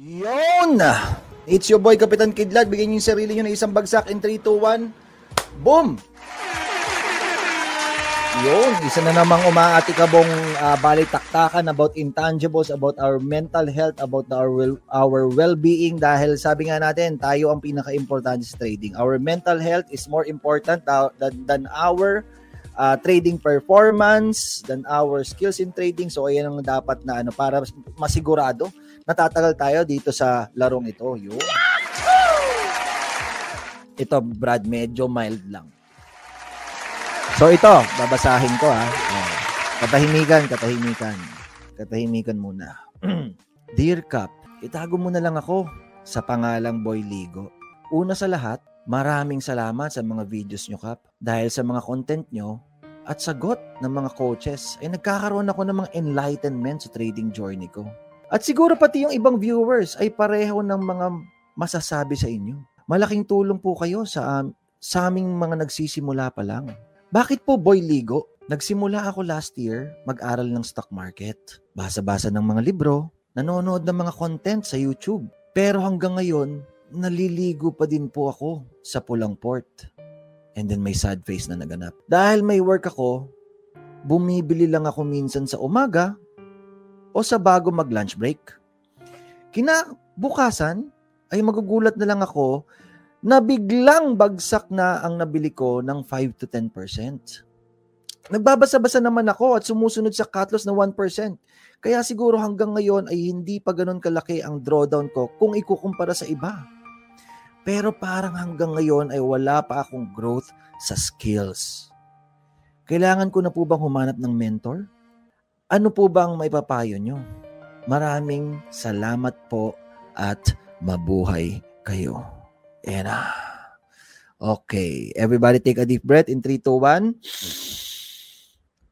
Yon! It's your boy, Kapitan Kidlat. Bigyan niyo yung sarili niyo ng isang bagsak in 3, 2, 1. Boom! Yun, isa na namang umaatikabong uh, balitaktakan about intangibles, about our mental health, about our, our well-being dahil sabi nga natin, tayo ang pinaka-importante sa trading. Our mental health is more important than, than our uh, trading performance, than our skills in trading. So, ayan ang dapat na ano, para masigurado natatagal tayo dito sa larong ito. Yun. Ito, Brad, medyo mild lang. So ito, babasahin ko ha. Oh. Katahimikan, katahimikan. Katahimikan muna. Dear Cap, itago mo na lang ako sa pangalang Boy Ligo. Una sa lahat, maraming salamat sa mga videos nyo, Cap. Dahil sa mga content nyo at sagot ng mga coaches, ay nagkakaroon ako ng mga enlightenment sa trading journey ko. At siguro pati yung ibang viewers ay pareho ng mga masasabi sa inyo. Malaking tulong po kayo sa, um, sa aming mga nagsisimula pa lang. Bakit po Boy Ligo? Nagsimula ako last year mag-aral ng stock market. Basa-basa ng mga libro, nanonood ng mga content sa YouTube. Pero hanggang ngayon, naliligo pa din po ako sa pulang port. And then may sad face na naganap. Dahil may work ako, bumibili lang ako minsan sa umaga o sa bago mag-lunch break. Kinabukasan ay magugulat na lang ako na biglang bagsak na ang nabili ko ng 5 to 10%. Nagbabasa-basa naman ako at sumusunod sa cut loss na 1%. Kaya siguro hanggang ngayon ay hindi pa ganun kalaki ang drawdown ko kung ikukumpara sa iba. Pero parang hanggang ngayon ay wala pa akong growth sa skills. Kailangan ko na po bang humanap ng mentor? Ano po bang maipapayo nyo? Maraming salamat po at mabuhay kayo. Ayan na. Okay. Everybody take a deep breath in 3, 2, 1.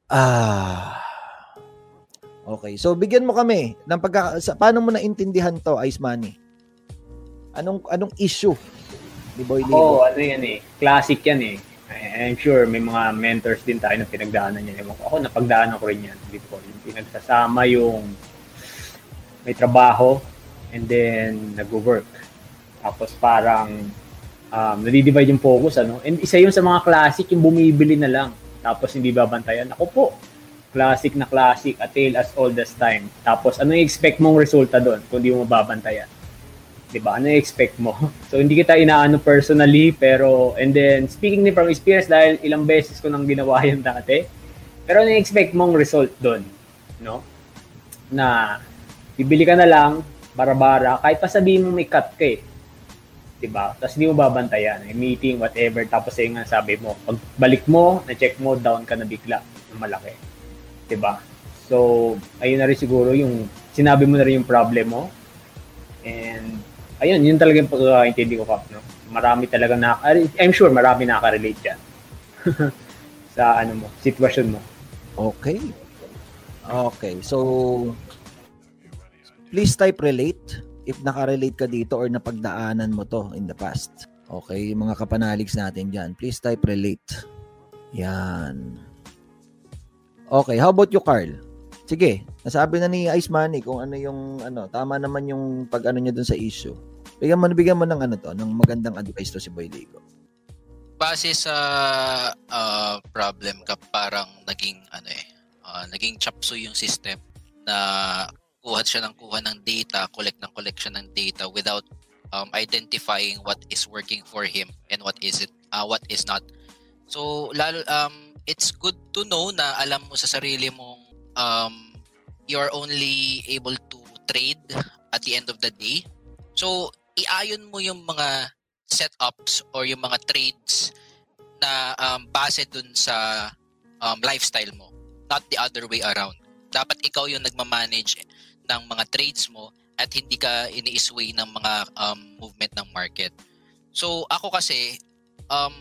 Ah. Okay. So, bigyan mo kami ng pagka... Sa, paano mo naintindihan to, Ice Money? Anong, anong issue ni Boy? Oo, oh, ano yan eh. Classic yan eh. I'm sure may mga mentors din tayo na pinagdaanan yan. Ako, napagdaanan ko rin yan before. Yung pinagsasama yung may trabaho and then nag-work. Tapos parang um, nadi-divide yung focus. Ano? And isa yun sa mga classic, yung bumibili na lang. Tapos hindi babantayan. Ako po, classic na classic, a tale as old as time. Tapos ano yung expect mong resulta doon kung hindi mo mababantayan? 'Di ba? Ano expect mo? So hindi kita inaano personally pero and then speaking ni from experience dahil ilang beses ko nang ginawa 'yan dati. Pero ano expect mong result doon, no? Na bibili ka na lang bara-bara kahit pa sabihin mo may cut ka eh. 'Di ba? Tapos hindi mo babantayan, may meeting whatever tapos ay nga sabi mo, pag balik mo, na check mo down ka na bigla ng malaki. 'Di ba? So, ayun na rin siguro yung sinabi mo na rin yung problem mo. And ayun, yun talaga yung pagkakaintindi ko, Kap. No? Marami talaga na, I'm sure marami nakaka-relate dyan. sa ano mo, sitwasyon mo. Okay. Okay. So, please type relate if nakarelate ka dito or napagdaanan mo to in the past. Okay, mga kapanaligs natin dyan. Please type relate. Yan. Okay, how about you, Carl? Sige, nasabi na ni Ice Money kung ano yung ano, tama naman yung pag ano niya dun sa issue. Bigyan mo, bigyan mo ng ano to, ng magandang advice to si Boy Ligo. Base sa uh, problem ka parang naging ano eh, uh, naging chapso yung system na kuha siya ng kuha ng data, collect ng collection ng data without um, identifying what is working for him and what is it uh, what is not. So lalo um it's good to know na alam mo sa sarili mong um, you're only able to trade at the end of the day. So, iayon mo yung mga setups or yung mga trades na um, base dun sa um, lifestyle mo, not the other way around. Dapat ikaw yung nagmamanage ng mga trades mo at hindi ka ini-sway ng mga um, movement ng market. So, ako kasi, um,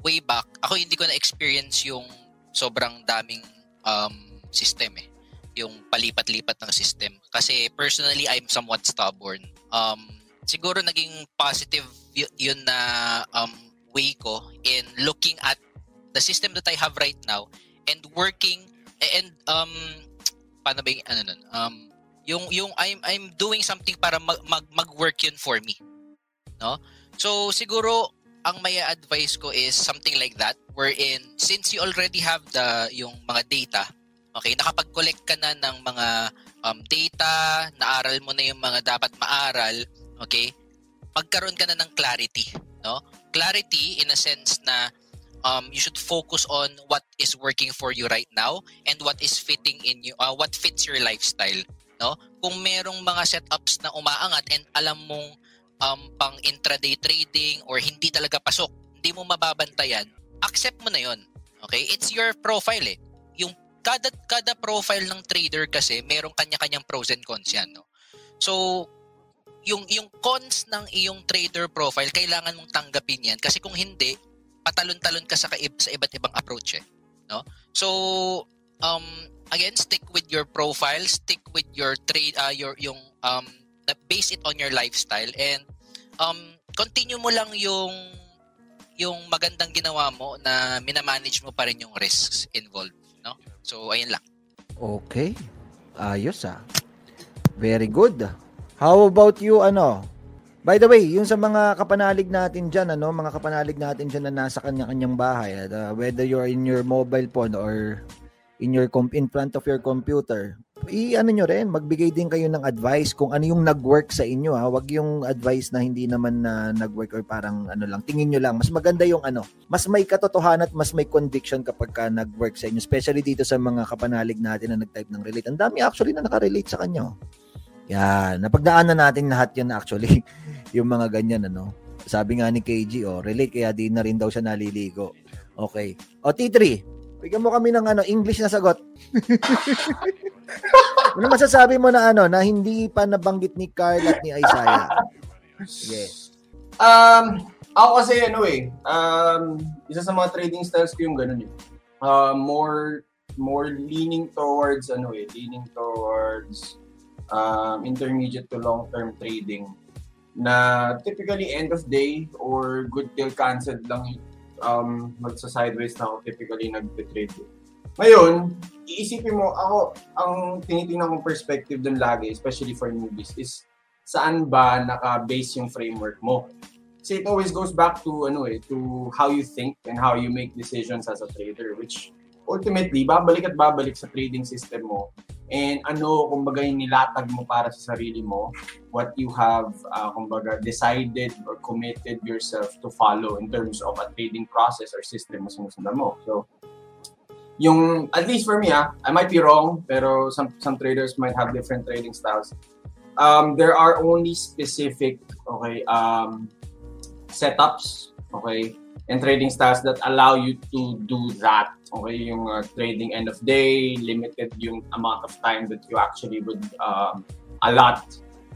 way back, ako hindi ko na-experience yung sobrang daming um, system eh. Yung palipat-lipat ng system. Kasi personally, I'm somewhat stubborn. Um, siguro naging positive y- yun na um, way ko in looking at the system that I have right now and working and um paano ba yung ano nun? Um, Yung yung I'm I'm doing something para mag, mag mag-work yun for me. No? So siguro ang may advice ko is something like that wherein since you already have the yung mga data, okay, nakapag-collect ka na ng mga um, data, naaral mo na yung mga dapat maaral, okay? Magkaroon ka na ng clarity, no? Clarity in a sense na um, you should focus on what is working for you right now and what is fitting in you, uh, what fits your lifestyle, no? Kung merong mga setups na umaangat and alam mong um, pang intraday trading or hindi talaga pasok, hindi mo mababantayan, accept mo na yon. Okay? It's your profile eh. Yung kada kada profile ng trader kasi merong kanya-kanyang pros and cons yan, no. So yung yung cons ng iyong trader profile kailangan mong tanggapin yan kasi kung hindi patalon-talon ka sa kaib sa iba't ibang approach eh, no? So um again stick with your profile, stick with your trade uh, your yung um base it on your lifestyle and um continue mo lang yung yung magandang ginawa mo na minamanage mo pa rin yung risks involved, no? So ayun lang. Okay. Ayos ah. Very good. How about you ano? By the way, yung sa mga kapanalig natin diyan ano, mga kapanalig natin diyan na nasa kanya-kanyang bahay, uh, whether you're in your mobile phone or in your com- in front of your computer, i-ano nyo rin, magbigay din kayo ng advice kung ano yung nag-work sa inyo ha. Wag yung advice na hindi naman na nag-work or parang ano lang, tingin nyo lang. Mas maganda yung ano, mas may katotohanan at mas may conviction kapag ka nag-work sa inyo. Especially dito sa mga kapanalig natin na nag-type ng relate. Ang dami actually na nakarelate sa kanyo. Yan, napagdaanan natin lahat yun actually. yung mga ganyan ano. Sabi nga ni KG, oh, relate kaya di na rin daw siya naliligo. Okay. O T3, bigyan mo kami ng ano, English na sagot. ano masasabi mo na ano, na hindi pa nabanggit ni Carl at ni Isaiah? Yes. Um, ako kasi ano eh, um, isa sa mga trading styles ko yung ganun eh. Uh, more more leaning towards ano eh, leaning towards um, intermediate to long-term trading na typically end of day or good till canceled lang um, magsa-sideways na ako typically nag-trade. Ngayon, iisipin mo, ako, ang tinitingnan kong perspective dun lagi, especially for newbies, is saan ba naka-base yung framework mo. Kasi it always goes back to, ano eh, to how you think and how you make decisions as a trader, which ultimately, babalik at babalik sa trading system mo and ano, kumbaga, yung nilatag mo para sa sarili mo, what you have, uh, kumbaga, decided or committed yourself to follow in terms of a trading process or system na sinusundan mo. So, yung, at least for me, ah, I might be wrong, pero some, some traders might have different trading styles. Um, there are only specific, okay, um, setups, okay, and trading styles that allow you to do that. Okay, yung uh, trading end of day, limited yung amount of time that you actually would um, allot.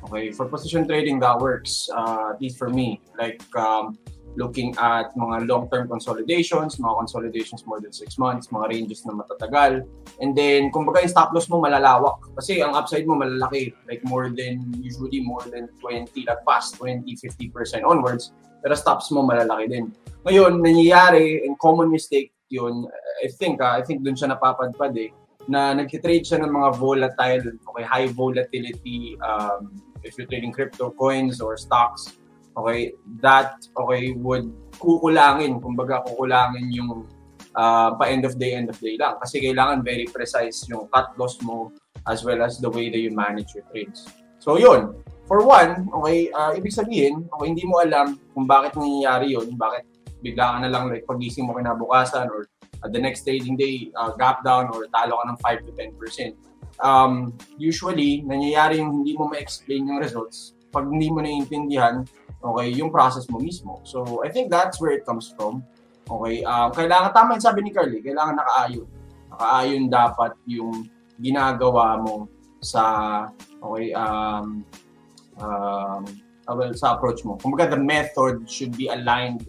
Okay, for position trading, that works, uh, at least for me. Like, um, looking at mga long-term consolidations, mga consolidations more than 6 months, mga ranges na matatagal. And then, kumbaga yung stop loss mo malalawak. Kasi ang upside mo malalaki. Like more than, usually more than 20, like past 20, 50% onwards. Pero stops mo malalaki din. Ngayon, nangyayari, and common mistake yun, I think, uh, I think dun siya napapadpad eh, na nagtitrade siya ng mga volatile, okay, high volatility, um, if you're trading crypto coins or stocks, okay, that, okay, would kukulangin, kumbaga kukulangin yung uh, pa end of day, end of day lang. Kasi kailangan very precise yung cut loss mo as well as the way that you manage your trades. So yun, for one, okay, uh, ibig sabihin, okay, hindi mo alam kung bakit nangyayari yun, bakit bigla ka na lang like pagising mo kinabukasan or uh, the next trading day uh, gap down or talo ka ng 5 to 10%. Um, usually, nangyayari yung hindi mo ma-explain yung results pag hindi mo naiintindihan okay, yung process mo mismo. So, I think that's where it comes from. Okay, um, kailangan, tama yung sabi ni Carly, kailangan nakaayon. Nakaayon dapat yung ginagawa mo sa, okay, um, um, well, sa approach mo. Kumbaga, the method should be aligned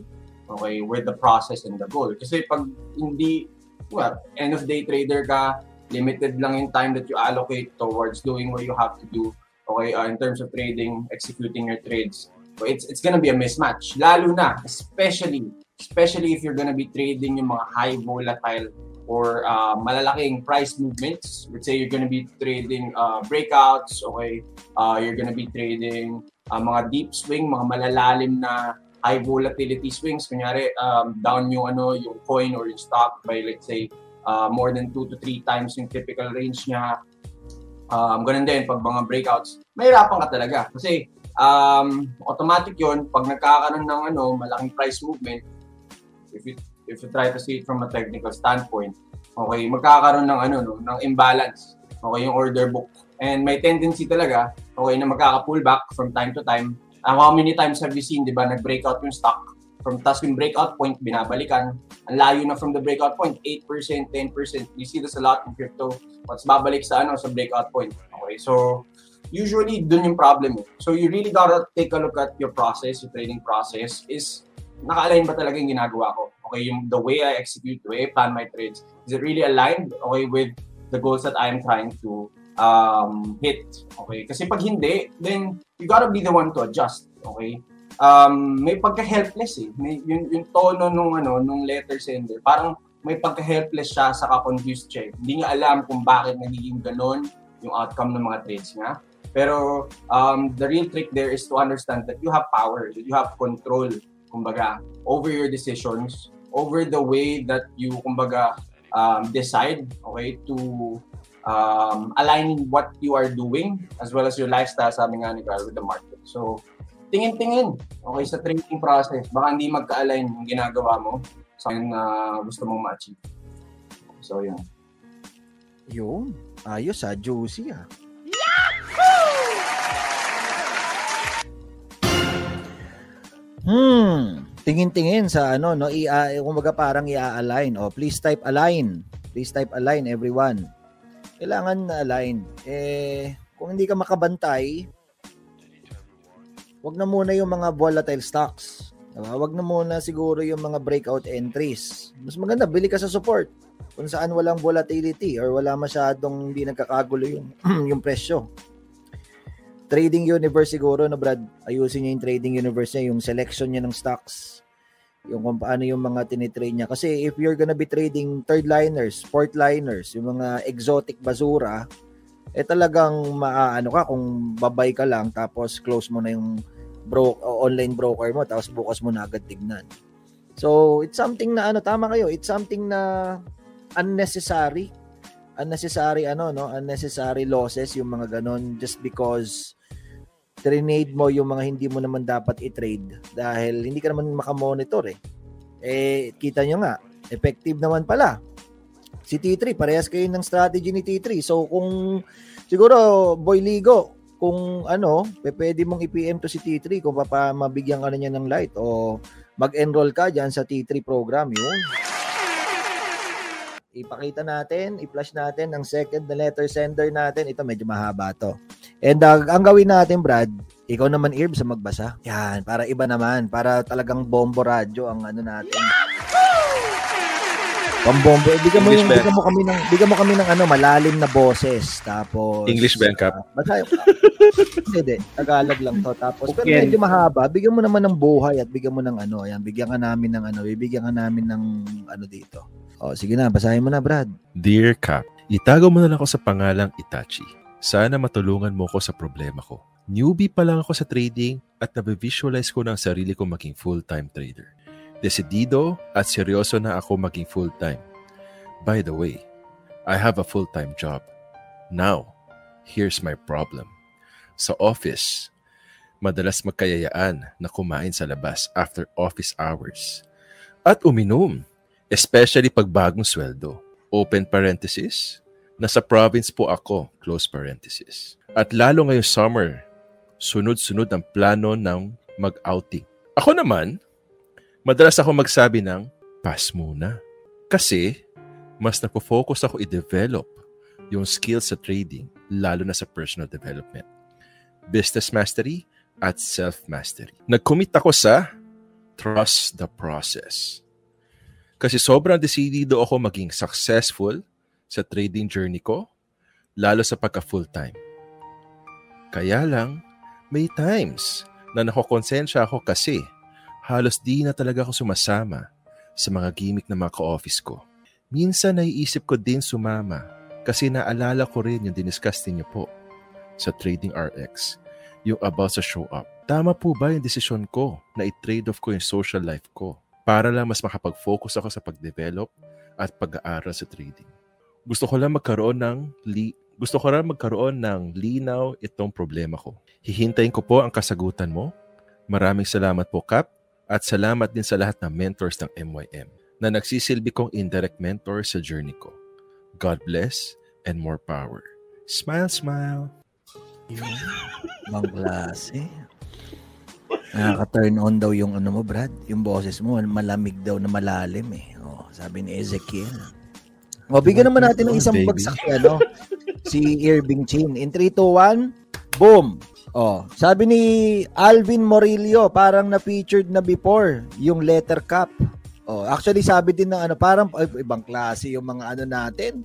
okay, with the process and the goal. Kasi pag hindi, well, end of day trader ka, limited lang yung time that you allocate towards doing what you have to do, okay, uh, in terms of trading, executing your trades. So it's it's gonna be a mismatch. Lalo na, especially, especially if you're gonna be trading yung mga high volatile or uh, malalaking price movements. Let's say you're to be trading uh, breakouts, okay? Uh, you're to be trading uh, mga deep swing, mga malalalim na high volatility swings. Kunyari, um, down yung, ano, yung coin or yung stock by, let's say, uh, more than 2 to 3 times yung typical range niya. Um, ganun din, pag mga breakouts, mahirapan ka talaga. Kasi um, automatic yon pag nagkakaroon ng ano, malaking price movement, if you, if you try to see it from a technical standpoint, okay, magkakaroon ng ano, no, ng imbalance. Okay, yung order book. And may tendency talaga, okay, na magkaka-pullback from time to time. Uh, how many times have you seen, di ba, nag-breakout yung stock? From task yung breakout point, binabalikan. Ang layo na from the breakout point, 8%, 10%. You see this a lot in crypto. What's babalik sa ano sa breakout point. Okay, so usually dun yung problem. Eh. So you really gotta take a look at your process, your trading process is naka-align ba talaga yung ginagawa ko? Okay, yung the way I execute, the way I plan my trades, is it really aligned okay with the goals that I'm trying to um, hit? Okay, kasi pag hindi, then you gotta be the one to adjust. Okay, um, may pagka-helpless eh. May, yung, yung tono nung, ano, nung letter sender, parang may pagka-helpless siya sa ka-confused siya. Eh. Hindi niya alam kung bakit nagiging ganon yung outcome ng mga trades niya. Pero um, the real trick there is to understand that you have power, that you have control, kumbaga, over your decisions, over the way that you, kumbaga, um, decide, okay, to um, align what you are doing as well as your lifestyle, sabi nga ni Carl, with the market. So, tingin-tingin, okay, sa trading process. Baka hindi magka-align yung ginagawa mo sa na uh, gusto mong ma-achieve. So, yun. Yun. Ayos ah, juicy ah. Hmm, tingin-tingin sa ano no, i uh, kumbaga parang i-align. Oh, please type align. Please type align everyone. Kailangan na align. Eh kung hindi ka makabantay, wag na muna yung mga volatile stocks. Diba? Wag na muna siguro yung mga breakout entries. Mas maganda, bili ka sa support. Kung saan walang volatility or wala masyadong hindi nagkakagulo yung, yung presyo. Trading universe siguro na Brad, ayusin niya yung trading universe niya, yung selection niya ng stocks. Yung kung paano yung mga tinitrade niya. Kasi if you're gonna be trading third liners, fourth liners, yung mga exotic basura, eh talagang maaano ka kung babay ka lang tapos close mo na yung bro online broker mo tapos bukas mo na agad tignan. So, it's something na ano tama kayo, it's something na unnecessary unnecessary ano no, unnecessary losses yung mga ganon just because trade mo yung mga hindi mo naman dapat i-trade dahil hindi ka naman makamonitor eh. Eh, kita nyo nga, effective naman pala si T3, parehas kayo ng strategy ni T3. So kung siguro Boy Ligo, kung ano, pwede mong i-PM to si T3 kung papa mabigyan ka na niya ng light o mag-enroll ka diyan sa T3 program yun. Ipakita natin, i-flash natin ang second na letter sender natin. Ito medyo mahaba to. And uh, ang gawin natin, Brad, ikaw naman Irb sa magbasa. Yan, para iba naman, para talagang bombo radyo ang ano natin. Pambombo. Eh, bigyan mo yung bigyan mo kami ng bigyan mo kami ng ano malalim na boses tapos English ba Cap? Uh, basta hindi, Tagalog lang to. Tapos okay. pero medyo mahaba. Bigyan mo naman ng buhay at bigyan mo ng ano, ayan, bigyan ka namin ng ano, bibigyan ka namin ng ano dito. Oh, sige na, basahin mo na, Brad. Dear Cap, itago mo na lang ako sa pangalang Itachi. Sana matulungan mo ko sa problema ko. Newbie pa lang ako sa trading at nabivisualize ko ng sarili ko maging full-time trader. Desidido at seryoso na ako maging full-time. By the way, I have a full-time job. Now, here's my problem. Sa office, madalas magkayayaan na kumain sa labas after office hours. At uminom, especially pag bagong sweldo. Open parenthesis, nasa province po ako, close parenthesis. At lalo ngayong summer, sunod-sunod ang plano ng mag-outing. Ako naman, madalas ako magsabi ng, pass muna. Kasi, mas napo-focus ako i-develop yung skills sa trading, lalo na sa personal development. Business mastery at self-mastery. Nag-commit ako sa trust the process. Kasi sobrang decidido ako maging successful sa trading journey ko, lalo sa pagka full-time. Kaya lang, may times na nakokonsensya ako kasi halos di na talaga ako sumasama sa mga gimmick ng mga ka-office ko. Minsan naiisip ko din sumama kasi naalala ko rin yung diniscuss niyo po sa Trading RX, yung about sa show up. Tama po ba yung desisyon ko na i-trade off ko yung social life ko para lang mas makapag-focus ako sa pag-develop at pag-aaral sa trading? Gusto ko lang magkaroon ng li- gusto ko lang magkaroon ng linaw itong problema ko. Hihintayin ko po ang kasagutan mo. Maraming salamat po, Kap, at salamat din sa lahat ng mentors ng MYM na nagsisilbi kong indirect mentor sa journey ko. God bless and more power. Smile, smile. Ibang klase. Nakaka-turn on daw yung ano mo, Brad. Yung boses mo, malamig daw na malalim eh. Oh, sabi ni Ezekiel. O, bigyan naman natin ng isang Baby. bagsak ano, si Irving Chin. In 3, 2, 1, boom! Oh, sabi ni Alvin Morillo, parang na-featured na before yung letter cup. Oh, actually sabi din ng ano, parang ay, ibang klase yung mga ano natin.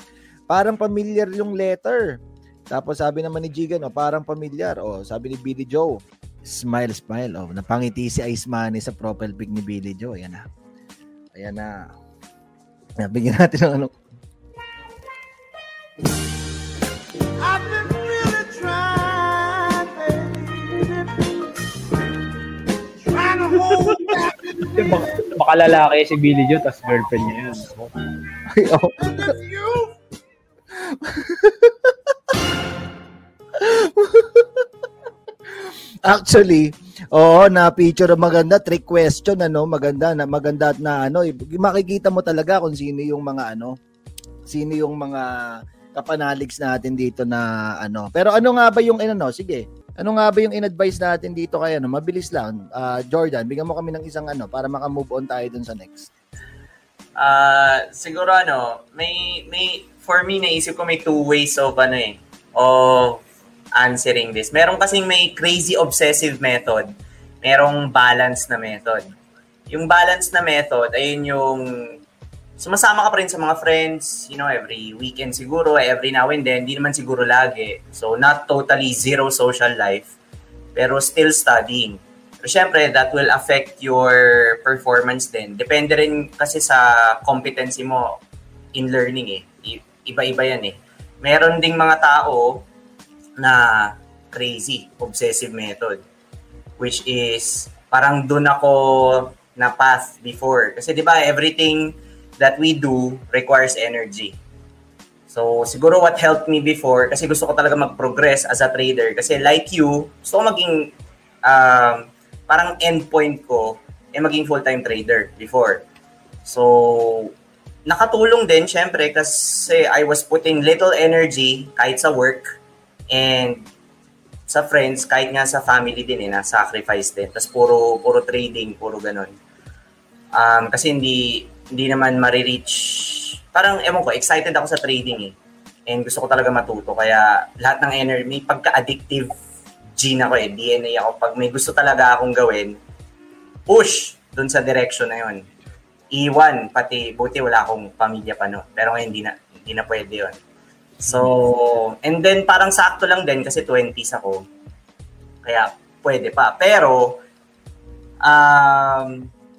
Parang familiar yung letter. Tapos sabi naman ni Jigan, oh, parang familiar. Oh, sabi ni Billy Joe, smile, smile. Oh, napangiti si Ice Money sa profile pic ni Billy Joe. Ayan na. Ayan na. Ayan, Bigyan natin ng ano. Baka, baka lalaki si Billy Joe, tas girlfriend niya yan. oh, this youth. Actually, oo, na picture maganda, trick question ano, maganda na maganda at na ano, eh, makikita mo talaga kung sino yung mga ano, sino yung mga kapanaligs natin dito na ano. Pero ano nga ba yung ano, sige. Ano nga ba yung in-advise natin dito kay ano? Mabilis lang. Ah, Jordan, bigyan mo kami ng isang ano para maka-move on tayo dun sa next. Ah, siguro ano, may may for me naisip ko may two ways of ano eh of answering this. Meron kasing may crazy obsessive method. Merong balance na method. Yung balance na method ayun yung sumasama ka pa rin sa mga friends, you know, every weekend siguro, every now and then, hindi naman siguro lagi. So, not totally zero social life, pero still studying. Pero syempre, that will affect your performance din. Depende rin kasi sa competency mo in learning eh. Iba-iba yan eh. Meron ding mga tao na crazy, obsessive method. Which is, parang dun ako na path before. Kasi di ba everything that we do requires energy. So, siguro what helped me before, kasi gusto ko talaga mag-progress as a trader. Kasi like you, gusto ko maging, um, parang endpoint ko, eh maging full-time trader before. So, nakatulong din, syempre, kasi I was putting little energy kahit sa work and sa friends, kahit nga sa family din eh, na-sacrifice din. Tapos puro, puro trading, puro ganun. Um, kasi hindi, hindi naman marireach. Parang, ewan ko, excited ako sa trading eh. And gusto ko talaga matuto. Kaya lahat ng energy, may pagka-addictive gene ako eh, DNA ako. Pag may gusto talaga akong gawin, push dun sa direction na yun. Iwan, pati, buti wala akong pamilya pa no. Pero ngayon, hindi na, hindi na pwede yun. So, and then parang sakto lang din kasi 20s ako. Kaya pwede pa. Pero, um,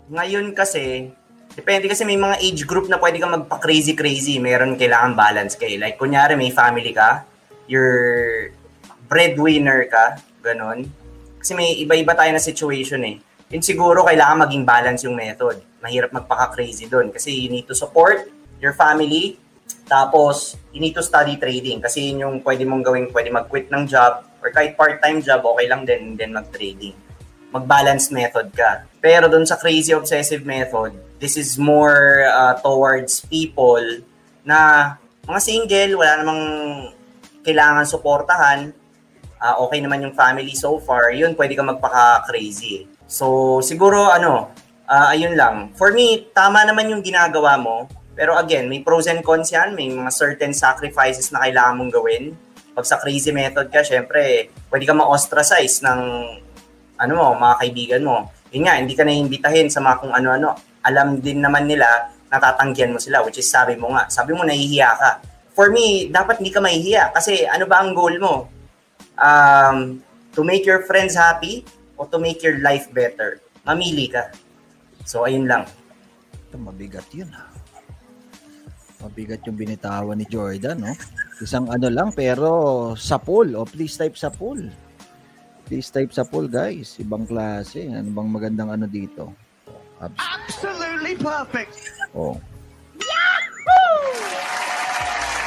ngayon kasi, depende kasi may mga age group na pwede kang magpa-crazy-crazy. Meron kailangan balance kayo. Like, kunyari may family ka, you're breadwinner ka, ganun. Kasi may iba-iba tayo na situation eh. Yun siguro kailangan maging balance yung method. Mahirap magpaka-crazy doon kasi you need to support your family, tapos you need to study trading kasi yun yung pwede mong gawing pwede mag-quit ng job or kahit part-time job, okay lang din, then mag-trading. Mag-balance method ka. Pero doon sa crazy obsessive method, this is more uh, towards people na mga single, wala namang kailangan suportahan, ah, okay naman yung family so far, yun pwede ka magpaka-crazy. So, siguro ano, ah, ayun lang. For me, tama naman yung ginagawa mo, pero again, may pros and cons yan, may mga certain sacrifices na kailangan mong gawin. Pag sa crazy method ka, syempre, pwede ka ma-ostracize ng ano mo, mga kaibigan mo. Yun nga, hindi ka naiimbitahin sa mga kung ano-ano. Alam din naman nila, natatanggihan mo sila, which is sabi mo nga, sabi mo nahihiya ka. For me, dapat hindi ka mahihiya kasi ano ba ang goal mo? Um, to make your friends happy o to make your life better? Mamili ka. So, ayun lang. Ito, mabigat yun ha. Mabigat yung binitawan ni Jordan, no? Isang ano lang, pero sa pool. O, please type sa pool. Please type sa pool, guys. Ibang klase. Ano bang magandang ano dito? Abs- Absolutely perfect. Oh.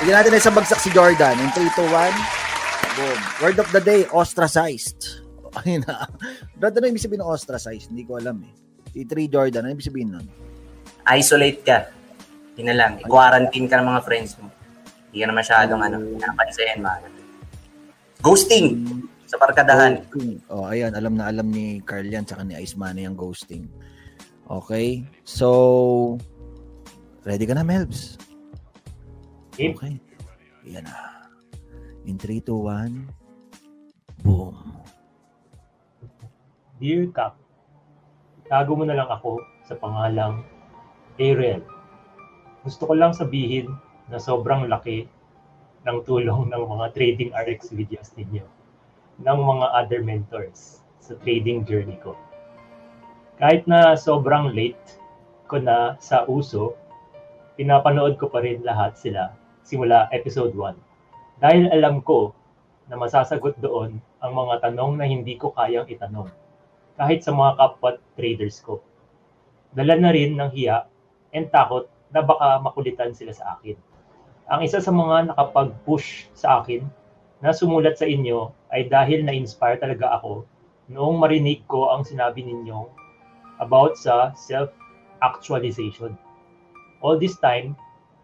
Bigyan natin na isang bagsak si Jordan. In 3, 2, 1. Boom. Word of the day, ostracized. Ayun na. Brad, ano ibig sabihin ng ostracized? Hindi ko alam eh. Si 3 Jordan, ano ibig sabihin nun? Isolate ka. Yun na lang. I-quarantine ka ng mga friends mo. Hindi ka na masyadong ano, pinapansin, mga Ghosting sa barkadahan. Ghosting. Oh, ayan. Alam na alam ni Carl yan, tsaka ni Ice Money ang ghosting. Okay. So, ready ka na, Melbs? Okay. Yan na. In 3, 2, 1. Boom. Dear Cap, tago mo na lang ako sa pangalang Ariel. Gusto ko lang sabihin na sobrang laki ng tulong ng mga trading RX videos ninyo ng mga other mentors sa trading journey ko. Kahit na sobrang late ko na sa uso, pinapanood ko pa rin lahat sila simula episode 1. Dahil alam ko na masasagot doon ang mga tanong na hindi ko kayang itanong kahit sa mga kapwa traders ko. Dala na rin ng hiya and takot na baka makulitan sila sa akin. Ang isa sa mga nakapag-push sa akin na sumulat sa inyo ay dahil na-inspire talaga ako noong marinig ko ang sinabi ninyong about sa self-actualization. All this time,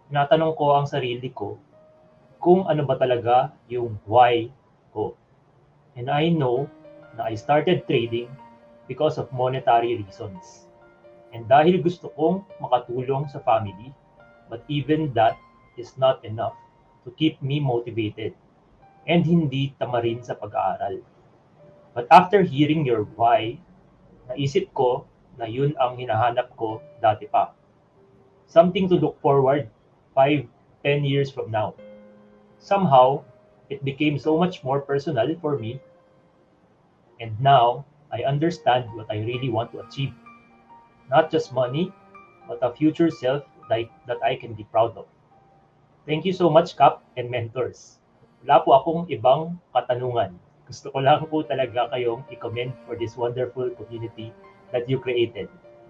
natanong ko ang sarili ko kung ano ba talaga yung why ko. And I know na I started trading because of monetary reasons. And dahil gusto kong makatulong sa family, but even that is not enough to keep me motivated and hindi tamarin sa pag-aaral. But after hearing your why, naisip ko na yun ang hinahanap ko dati pa. Something to look forward 5, 10 years from now. Somehow, it became so much more personal for me. And now, I understand what I really want to achieve. Not just money, but a future self like, that I can be proud of. Thank you so much, Cap and mentors. Wala po akong ibang katanungan. Gusto ko lang po talaga kayong i-commend for this wonderful community that you created.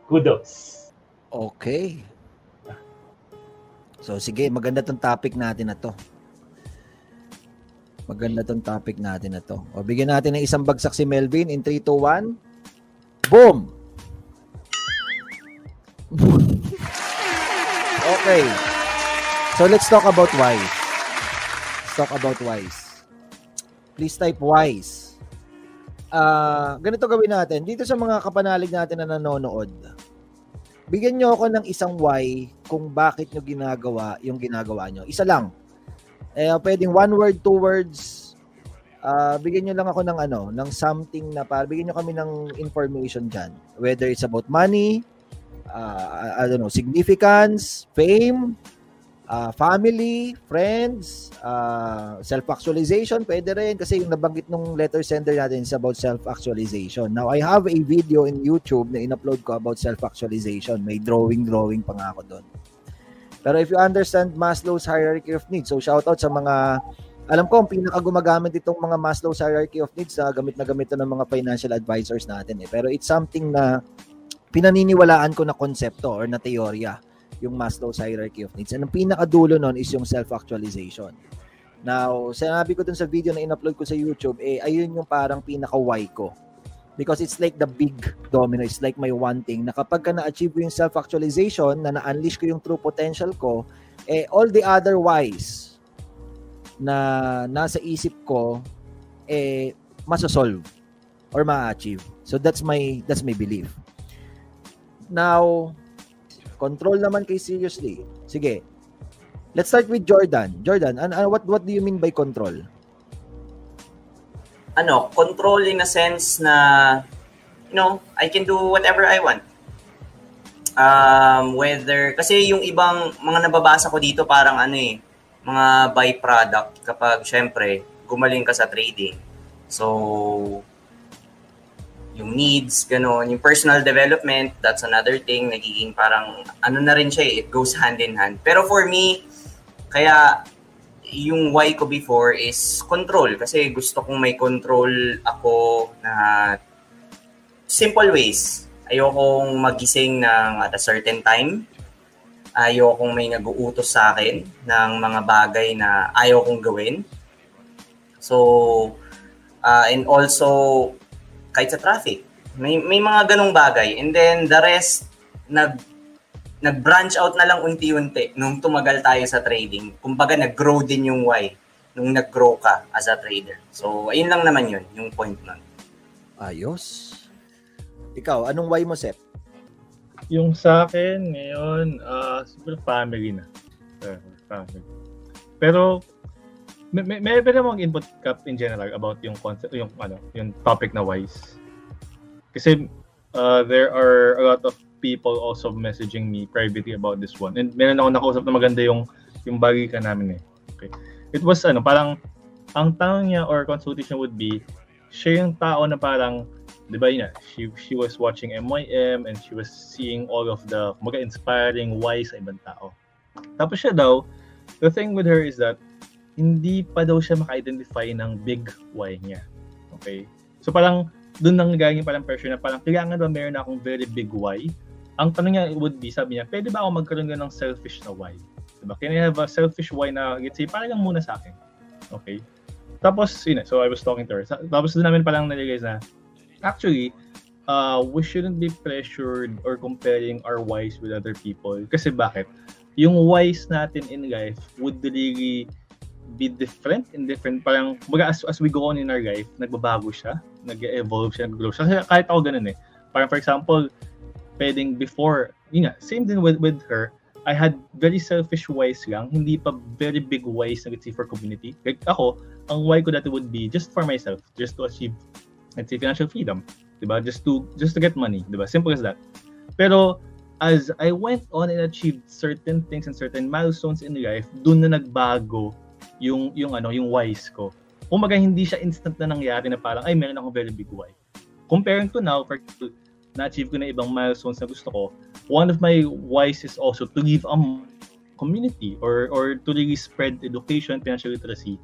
Kudos! Okay. So sige, maganda tong topic natin na to. Maganda tong topic natin na to. O bigyan natin ng isang bagsak si Melvin in 3 2 1. Boom. okay. So let's talk about wise. Let's talk about wise. Please type wise. Ah, ganito gawin natin. Dito sa mga kapanalig natin na nanonood, bigyan nyo ako ng isang why kung bakit nyo ginagawa yung ginagawa nyo. Isa lang. Eh, pwedeng one word, two words. Ah, bigyan nyo lang ako ng ano, ng something na para bigyan nyo kami ng information dyan. Whether it's about money, uh, I don't know, significance, fame, uh, family, friends, uh, self-actualization, pwede rin kasi yung nabanggit nung letter sender natin is about self-actualization. Now, I have a video in YouTube na in-upload ko about self-actualization. May drawing-drawing pa nga ako doon. Pero if you understand Maslow's hierarchy of needs, so shoutout sa mga alam ko, ang pinaka gumagamit itong mga Maslow's hierarchy of needs na gamit na gamit ng mga financial advisors natin eh. Pero it's something na pinaniniwalaan ko na konsepto or na teorya yung Maslow's hierarchy of needs. And ang pinakadulo nun is yung self-actualization. Now, sinabi ko dun sa video na in-upload ko sa YouTube, eh, ayun yung parang pinaka-why ko. Because it's like the big domino. It's like my one thing na kapag ka na-achieve ko yung self-actualization, na na-unleash ko yung true potential ko, eh, all the other whys na nasa isip ko, eh, masosolve or ma-achieve. So that's my that's my belief. Now, control naman kay seriously. Sige. Let's start with Jordan. Jordan, ano, ano- what what do you mean by control? ano, control in a sense na, you know, I can do whatever I want. Um, whether, kasi yung ibang mga nababasa ko dito parang ano eh, mga byproduct kapag syempre gumaling ka sa trading. So, yung needs, gano'n. Yung personal development, that's another thing. Nagiging parang, ano na rin siya eh, it goes hand in hand. Pero for me, kaya yung why ko before is control. Kasi gusto kong may control ako na simple ways. Ayokong magising ng at a certain time. Ayokong may nag-uutos sa akin ng mga bagay na ayaw kong gawin. So, uh, and also, kahit sa traffic, may, may mga ganong bagay. And then, the rest, nag, nag-branch out na lang unti-unti nung tumagal tayo sa trading. Kumbaga, nag-grow din yung why nung nag-grow ka as a trader. So, ayun lang naman yun, yung point nun. Ayos. Ikaw, anong why mo, Sep? Yung sa akin ngayon, uh, siguro family na. Uh, family. Pero may, may, may namang input cap in general about yung concept, yung ano, yung topic na wise. Kasi uh, there are a lot of people also messaging me privately about this one. And meron ako nakausap na maganda yung yung bagi ka namin eh. Okay. It was ano, parang ang tanong niya or consultation would be siya yung tao na parang 'di ba yun she she was watching MYM and she was seeing all of the mga inspiring wise sa ibang tao. Tapos siya daw, the thing with her is that hindi pa daw siya maka-identify ng big why niya. Okay? So parang doon nang galing parang pressure na parang kailangan ba meron akong very big why? Ang tanong niya would be, sabi niya, pwede ba ako magkaroon ng selfish na why? Diba? Can I have a selfish why na, let's say, parang muna sa akin. Okay? Tapos, yun, so I was talking to her. Tapos doon namin palang naliligay na, actually, uh, we shouldn't be pressured or comparing our whys with other people. Kasi bakit? Yung whys natin in life would really be different in different. Parang baga as, as we go on in our life nagbabago siya nag-evolve siya nag-grow siya. Kasi kahit ako ganun eh. Parang for example pwedeng before yun nga same din with with her. I had very selfish ways lang hindi pa very big ways na say for community. Like ako ang why ko dati would be just for myself just to achieve let's say financial freedom diba just to just to get money diba simple as that. Pero as I went on and achieved certain things and certain milestones in life, dun na nagbago yung yung ano, yung whys ko. Kumaga hindi siya instant na nangyari na parang ay meron akong very big why. Comparing to now, for na-achieve ko na ibang milestones na gusto ko, one of my whys is also to leave a community or or to really spread education, financial literacy.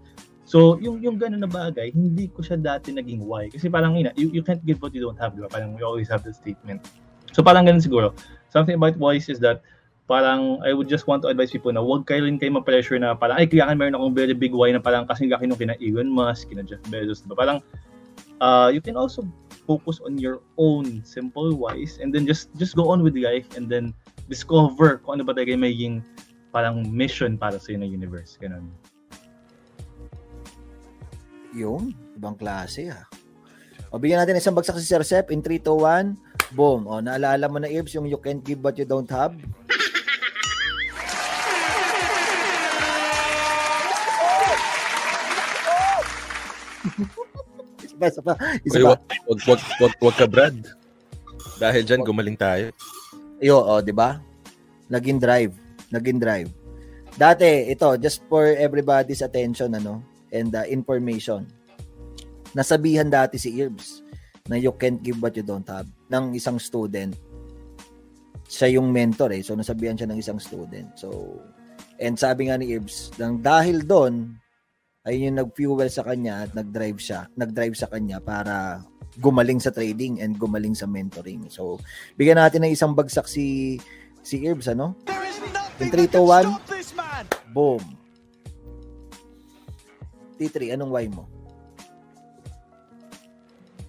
So, yung yung ganun na bagay, hindi ko siya dati naging why. Kasi parang ina, you, you can't give what you don't have, di ba? Parang we always have that statement. So, parang ganun siguro. Something about whys is that parang I would just want to advise people na wag kayo rin kayo ma-pressure na parang ay kailangan meron akong very big why na parang kasi laki nung kina Elon Musk, kina Jeff Bezos, diba? Parang uh, you can also focus on your own simple whys and then just just go on with life and then discover kung ano ba talaga yung parang mission para sa na universe. Ganun. Yung, ibang klase ah. O bigyan natin isang bagsak si Sir Sep in 3, 2, 1. Boom. O, naalala mo na, Ibs, yung you can't give what you don't have? Isa pa, isa pa. Isa Uy, pa. wag, wag, wag, wag, wag ka, Brad. Dahil dyan, gumaling tayo. Yo, oh, 'di ba? Naging drive, naging drive. Dati, ito, just for everybody's attention ano and uh, information. Nasabihan dati si Irbs na you can't give what you don't have ng isang student. Siya yung mentor eh. So nasabihan siya ng isang student. So and sabi nga ni Irbs, dahil doon ay yung nag-fuel sa kanya at nag-drive siya, nag-drive sa kanya para gumaling sa trading and gumaling sa mentoring. So, bigyan natin ng isang bagsak si si Irbs, ano? In 3, 2, 1, boom. T3, anong why mo?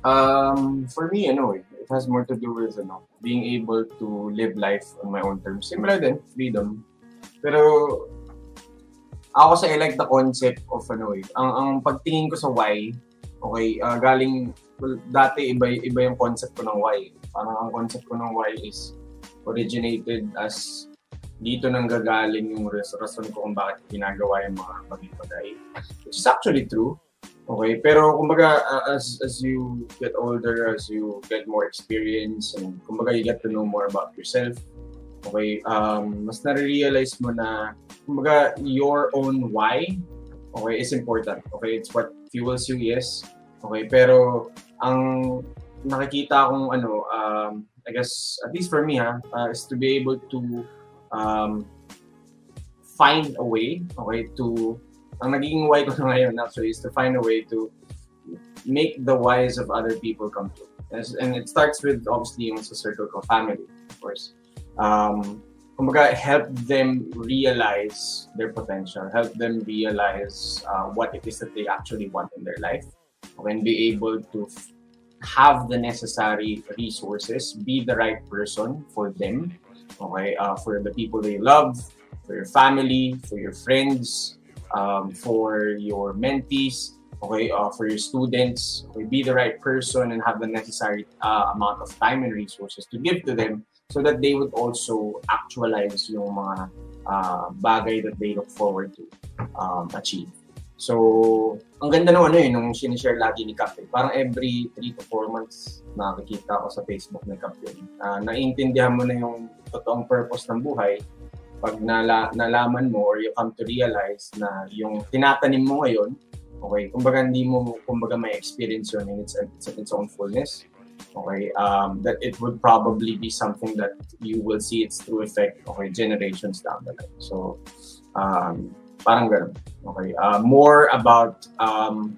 Um, for me, ano, eh, it has more to do with ano, being able to live life on my own terms. Similar din, freedom. Pero ako kasi I like the concept of ano eh, ang, ang pagtingin ko sa why, okay, uh, galing, well, dati iba, iba yung concept ko ng why. Parang ang concept ko ng why is originated as dito nang gagaling yung rason ko kung bakit ginagawa yung mga bagay-bagay. Which is actually true. Okay, pero kumbaga uh, as as you get older, as you get more experience, and kumbaga you get to know more about yourself, okay, um, mas na-realize mo na kumbaga your own why, okay, is important. Okay, it's what fuels you, yes. Okay, pero ang nakikita akong ano, um, I guess, at least for me, ha, uh, is to be able to um, find a way, okay, to, ang naging why ko na ngayon actually is to find a way to make the whys of other people come true. And it starts with obviously yung sa circle ko, family, of course. Um, kumbaga, help them realize their potential, help them realize uh, what it is that they actually want in their life, and be able to f- have the necessary resources, be the right person for them, okay, uh, for the people they love, for your family, for your friends, um, for your mentees, okay, uh, for your students, okay, be the right person and have the necessary uh, amount of time and resources to give to them so that they would also actualize yung mga uh, bagay that they look forward to um, achieve. So, ang ganda nung ano eh, nung sinishare lagi ni Cap. eh. Parang every 3 to 4 months nakikita ko sa Facebook ni Cap yun. Ah, naiintindihan mo na yung totoong purpose ng buhay pag nala, nalaman mo or you come to realize na yung tinatanim mo ngayon, okay, kumbaga hindi mo, kumbaga may experience yun in its, its, its own fullness. Okay, um, that it would probably be something that you will see its true effect, okay, generations down the line. So, um, parang ganun. Okay, uh, more about um,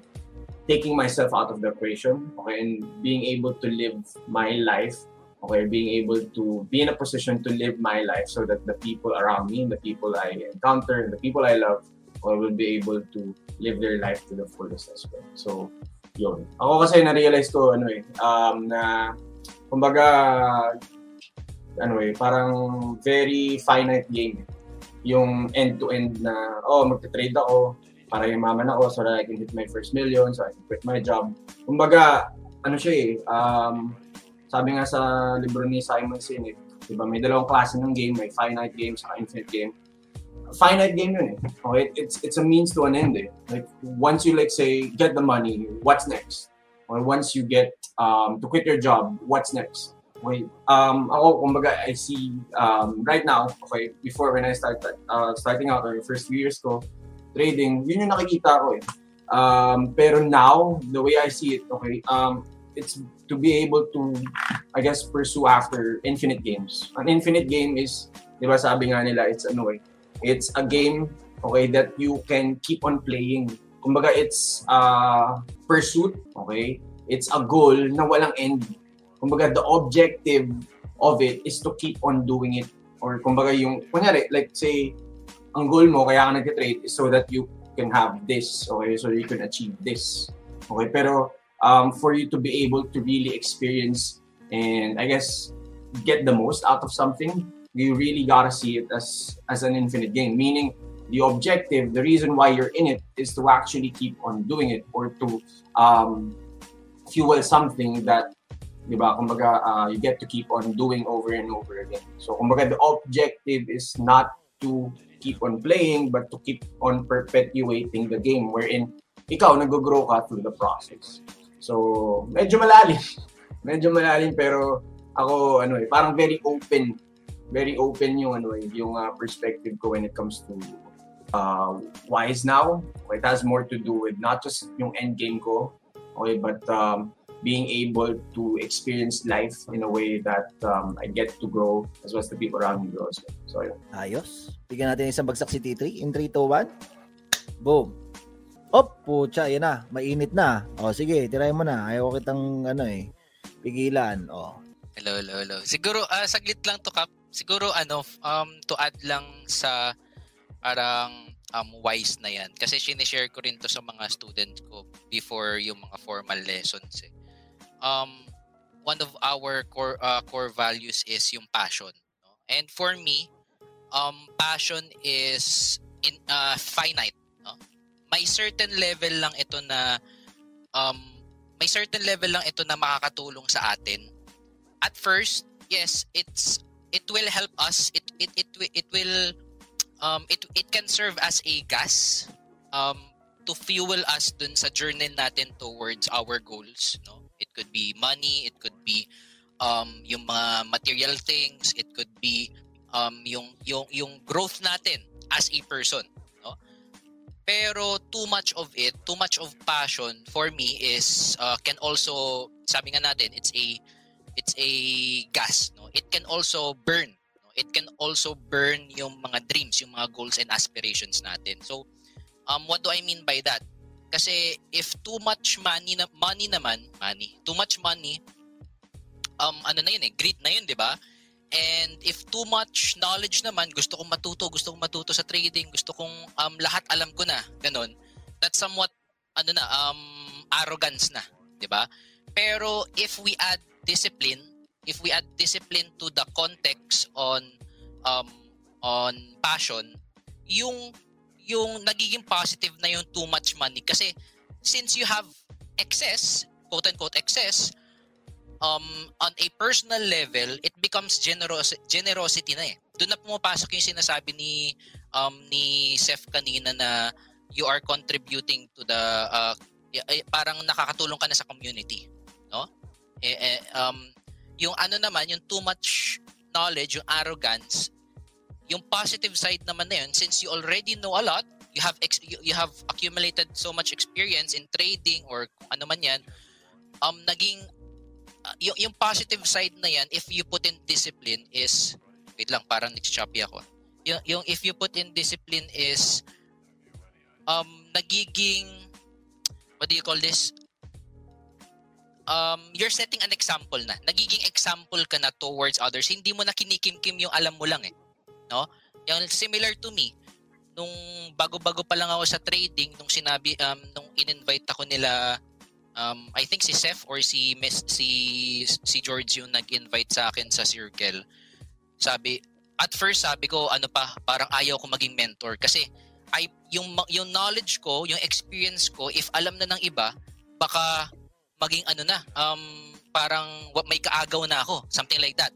taking myself out of the equation, okay, and being able to live my life, okay, being able to be in a position to live my life so that the people around me, and the people I encounter, and the people I love, okay, will be able to live their life to the fullest as well. So, yun. Ako kasi na-realize ko, ano eh, um, na, kumbaga, ano eh, parang very finite game. eh. Yung end-to-end na, oh, magte-trade ako para yumaman ako so that I can hit my first million, so I can quit my job. Kumbaga, ano siya eh, um, sabi nga sa libro ni Simon Sinek, di ba, may dalawang klase ng game, may finite game sa infinite game. Finite game yun eh. It's, it's a means to an end eh. Like, once you like say, get the money, what's next? Or once you get um, to quit your job, what's next? Okay. Um, ako, kumbaga, I see um, right now, okay, before when I started, uh, starting out, or first few years ko, trading, yun yung nakikita ko eh. Um, pero now, the way I see it, okay, um, it's to be able to, I guess, pursue after infinite games. An infinite game is, di ba sabi nga nila, it's ano eh, it's a game, okay, that you can keep on playing. Kumbaga, it's uh, pursuit, okay? It's a goal na walang end. Kumbaga, the objective of it is to keep on doing it. Or kumbaga yung, kunyari, like say, ang goal mo, kaya ka nag-trade is so that you can have this, okay? So you can achieve this. Okay, pero um, for you to be able to really experience and I guess get the most out of something, you really gotta see it as as an infinite game. Meaning the objective, the reason why you're in it is to actually keep on doing it or to um, fuel something that di ba, kumbaga, uh, you get to keep on doing over and over again. So, kumbaga, the objective is not to keep on playing, but to keep on perpetuating the game wherein ikaw, nag-grow ka through the process. So, medyo malalim. medyo malalim, pero ako, ano eh, parang very open. Very open yung, ano eh, yung uh, perspective ko when it comes to uh, wise now. It has more to do with not just yung end game ko, okay, but um, being able to experience life in a way that um, I get to grow as well as the people around me grow as well. So, yun. Ayos. Bigyan natin isang bagsak si T3 in 3, 2, 1. Boom. Op, pucha, yan na. Mainit na. O, sige, tirahin mo na. Ayaw ko kitang, ano eh, pigilan. O. Hello, hello, hello. Siguro, ah, saglit lang to, Kap. Siguro, ano, um, to add lang sa parang um, wise na yan. Kasi sinishare ko rin to sa mga student ko before yung mga formal lessons. Eh. Um, one of our core uh, core values is yung passion. No? And for me, um, passion is in uh, finite. No? May certain level lang ito na um, may certain level lang ito na makakatulong sa atin. At first, yes, it's it will help us. It it it it will um it it can serve as a gas um to fuel us dun sa journey natin towards our goals, no? It could be money, it could be um yung mga material things, it could be um yung yung yung growth natin as a person, no? Pero too much of it, too much of passion for me is uh, can also sabi nga natin, it's a it's a gas, no? It can also burn. It can also burn yung mga dreams, yung mga goals and aspirations natin. So, um what do I mean by that? Kasi if too much money na money naman, money, too much money um ano na yun eh, greed na yun, 'di ba? And if too much knowledge naman, gusto kong matuto, gusto kong matuto sa trading, gusto kong um, lahat alam ko na, ganun. That's somewhat ano na um arrogance na, 'di ba? Pero if we add discipline, if we add discipline to the context on um on passion, yung yung nagiging positive na yung too much money kasi since you have excess, quote unquote excess, um, on a personal level, it becomes generos generosity na eh. Doon na pumapasok yung sinasabi ni um, ni Seth kanina na you are contributing to the uh, parang nakakatulong ka na sa community, no? Eh, eh, um, yung ano naman, yung too much knowledge, yung arrogance, yung positive side naman na yun, since you already know a lot, you have ex- you, have accumulated so much experience in trading or ano man yan, um, naging uh, yung, yung positive side na yan, if you put in discipline is, wait lang, parang nag-choppy ako. Yung, yung if you put in discipline is, um, nagiging, what do you call this? Um, you're setting an example na. Nagiging example ka na towards others. Hindi mo na kinikimkim yung alam mo lang eh. No? Yung similar to me, nung bago-bago pa lang ako sa trading, nung sinabi, um, nung in-invite ako nila um, I think si Seth or si Miss, si si George yung nag-invite sa akin sa circle. Sabi, at first sabi ko ano pa, parang ayaw ko maging mentor kasi ay yung yung knowledge ko, yung experience ko, if alam na ng iba, baka maging ano na, um, parang may kaagaw na ako, something like that.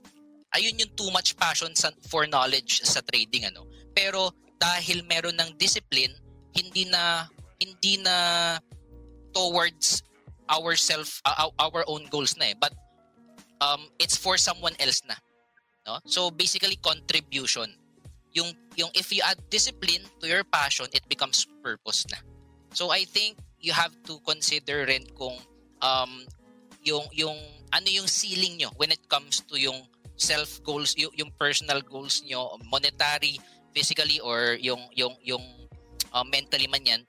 Ayun yung too much passion sa, for knowledge sa trading ano. Pero dahil meron ng discipline, hindi na hindi na towards ourself uh, our own goals na eh but um it's for someone else na no so basically contribution yung yung if you add discipline to your passion it becomes purpose na so i think you have to consider rin kung um yung yung ano yung ceiling nyo when it comes to yung self goals yung, yung personal goals nyo monetary physically or yung yung yung uh, mentally man yan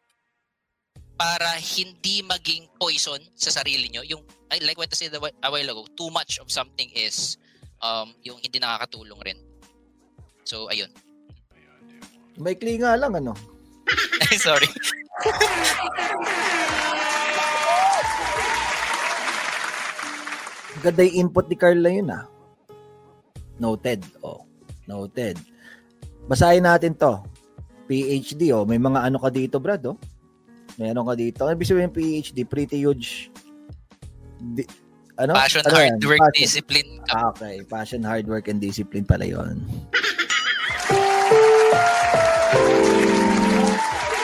para hindi maging poison sa sarili nyo. Yung, I like what I said a while ago, too much of something is um, yung hindi nakakatulong rin. So, ayun. May nga lang, ano? Sorry. Ganda yung input ni Carla yun, ah. Noted. Oh, noted. Basahin natin to. PhD, oh. May mga ano ka dito, Brad, oh. Meron ka dito. Ano ibig sabihin PhD? Pretty huge. Di, ano? Passion, ano hard yan? work, Passion. discipline. Ah, okay. Passion, hard work, and discipline pala yon.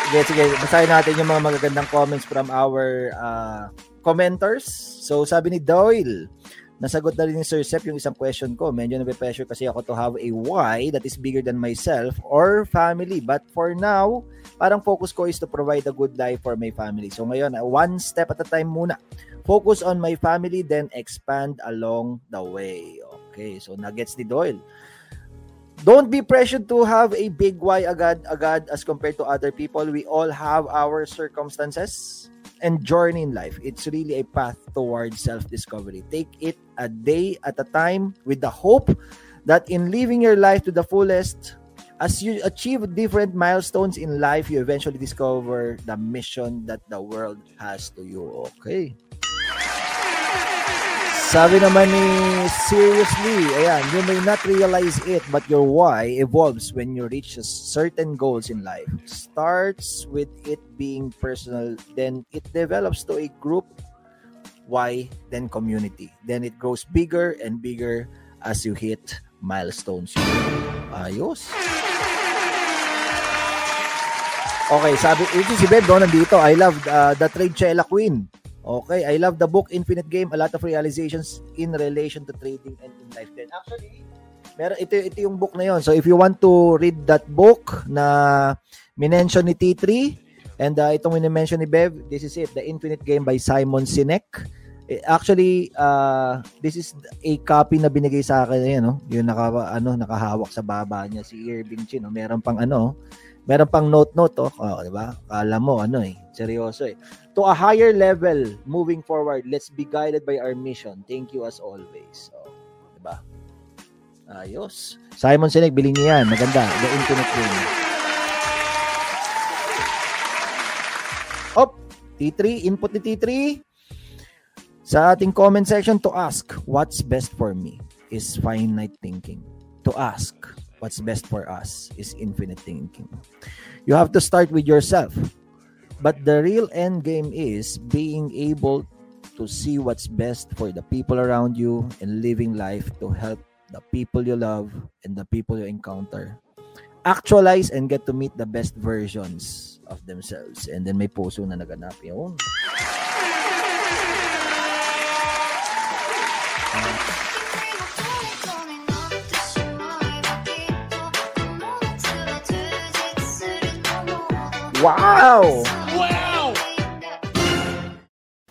Sige, sige. Basahin natin yung mga magagandang comments from our uh, commenters. So, sabi ni Doyle, nasagot na rin ni Sir Sep yung isang question ko. Medyo nabe-pressure kasi ako to have a why that is bigger than myself or family. But for now, parang focus ko is to provide a good life for my family. So ngayon, one step at a time muna. Focus on my family, then expand along the way. Okay, so nuggets ni Doyle. Don't be pressured to have a big why agad agad as compared to other people. We all have our circumstances and journey in life. It's really a path towards self-discovery. Take it a day at a time with the hope that in living your life to the fullest, as you achieve different milestones in life, you eventually discover the mission that the world has to you. Okay. Sabi naman ni seriously, ayan, you may not realize it, but your why evolves when you reach certain goals in life. Starts with it being personal, then it develops to a group why, then community. Then it grows bigger and bigger as you hit milestones. Ayos. Okay, sabi, ito si Beb, no, nandito. I love uh, the trade Chela Queen. Okay, I love the book Infinite Game. A lot of realizations in relation to trading and in life. Then actually, meron ito ito yung book na yon. So if you want to read that book na minention ni T3, And uh, itong mini-mention ni Bev, this is it, The Infinite Game by Simon Sinek. Eh, Actually, uh, this is a copy na binigay sa akin, ayan, no? yung naka, ano, nakahawak sa baba niya si Irving Chin. No? Meron pang ano, meron pang note-note, oh. oh di ba? Kala mo, ano eh, seryoso eh. To a higher level, moving forward, let's be guided by our mission. Thank you as always. So, di ba? Ayos. Simon Sinek, bilhin niyo yan. Maganda. The Infinite Game. Op, T3, input ni T3. Sa ating comment section to ask, what's best for me is finite thinking. To ask, what's best for us is infinite thinking. You have to start with yourself. But the real end game is being able to see what's best for the people around you and living life to help the people you love and the people you encounter actualize and get to meet the best versions of themselves. And then may puso na naganap yun. Wow! Wow!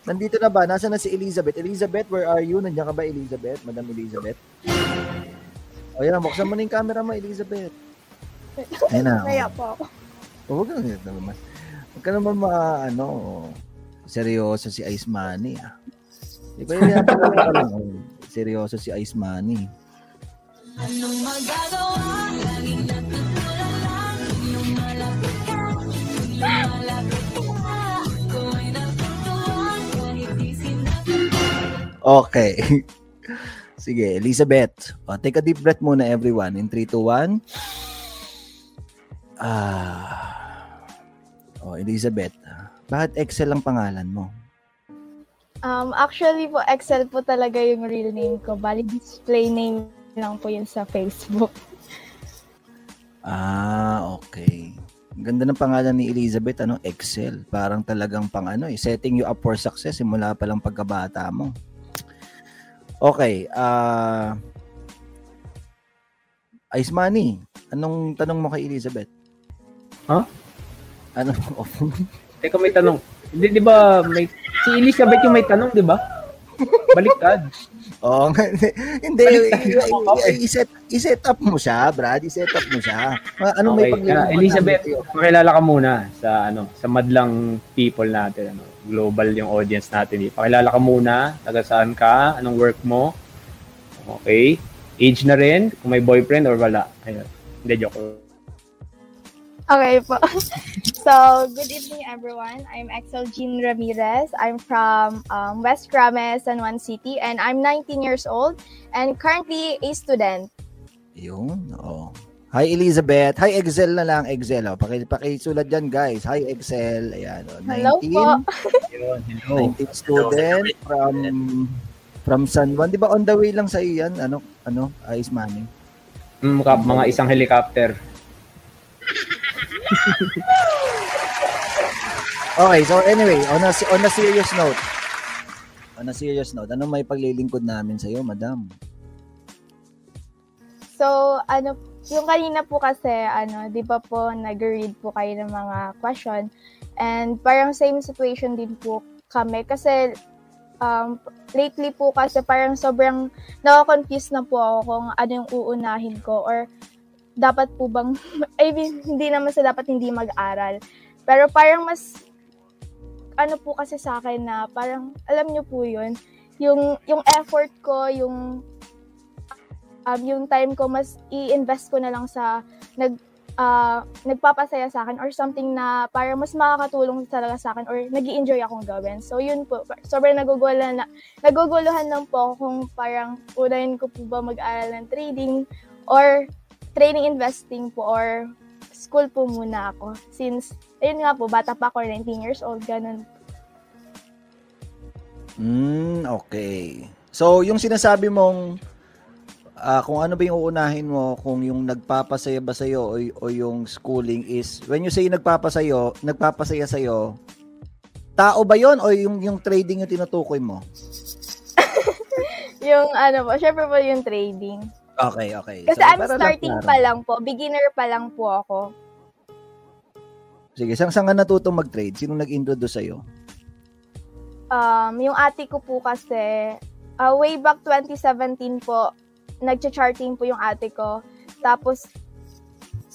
Nandito na ba? Nasaan na si Elizabeth? Elizabeth, where are you? Nandiyan ka ba, Elizabeth? Madam Elizabeth? O yan, buksan mo na yung camera mo, Elizabeth. Ayun na. Kaya po ako. Oh, Huwag ka naman. Huwag ka naman ma, ano, seryoso si Ice Money, ah. Di ba yun lang, oh. Seryoso si Ice Money. Anong magagawa? Laging natutulala Okay. Sige, Elizabeth. O, take a deep breath muna, everyone. In 3, 2, 1. Ah. O, Elizabeth. Bakit Excel ang pangalan mo? Um, actually po, Excel po talaga yung real name ko. Bali, display name lang po yun sa Facebook. Ah, okay. Ganda ng pangalan ni Elizabeth, ano? Excel. Parang talagang pang ano, eh, setting you up for success simula pa lang pagkabata mo. Okay, ah Ice Money, anong tanong mo kay Elizabeth? Ha? Ano? Teka, may tanong. Hindi, di ba, may, si Elizabeth yung may tanong, di ba? Baliktad. Oo, nga. hindi. Ako, i- i-set, i-set up mo siya, Brad. I-set up mo siya. Ano may Okay, paglilingkuran ah, Elizabeth, namin sa'yo? pakilala ka muna sa ano, sa madlang people natin, ano, global yung audience natin. Pakilala ka muna, taga saan ka, anong work mo. Okay. Age na rin, kung may boyfriend or wala. Ayun. Hindi, joke. Okay po. so, good evening everyone. I'm Excel Jean Ramirez. I'm from um, West Krames, San Juan City, and I'm 19 years old and currently a student. Yun, oo. Hi Elizabeth. Hi Excel na lang, Excel. Oh. Paki, pakisulat dyan guys. Hi Excel. Ayan. Oh. 19, Hello po. Yun, hello. 19 student from from San Juan. Di ba on the way lang sa iyo yan? Ano? Ano? Ice Money. Mm, mukha- mga isang helicopter. Okay, so anyway, on a, on a serious note. On a serious note, ano may paglilingkod namin sa iyo, madam? So, ano, yung kanina po kasi, ano, di ba po, nag-read po kayo ng mga question. And parang same situation din po kami. Kasi, um, lately po kasi parang sobrang nakakonfuse na po ako kung ano yung uunahin ko or dapat po bang, I mean, hindi naman sa dapat hindi mag-aral. Pero parang mas, ano po kasi sa akin na parang, alam nyo po yun, yung, yung effort ko, yung um, yung time ko mas i-invest ko na lang sa nag ah, nagpapasaya sa akin or something na para mas makakatulong talaga sa akin or nag enjoy akong gawin. So yun po, sobrang naguguluhan na, naguguluhan lang po kung parang unahin ko po ba mag-aral ng trading or training investing po or school po muna ako. Since, ayun nga po, bata pa ako, 19 years old, ganun. Hmm, okay. So, yung sinasabi mong ah, kung ano ba yung uunahin mo, kung yung nagpapasaya ba sa'yo o, o yung schooling is, when you say nagpapasayo, nagpapasaya sa'yo, tao ba yon o yung, yung trading yung tinutukoy mo? Yung ano po, syempre po yung trading. Okay, okay. Kasi So, I'm para lang starting klaro. pa lang po, beginner pa lang po ako. Sige, saan, saan ka natutong mag-trade? Sino nag-introduce sa'yo? Um, yung ate ko po kasi, uh, way back 2017 po, nagcha-charting po yung ate ko. Tapos,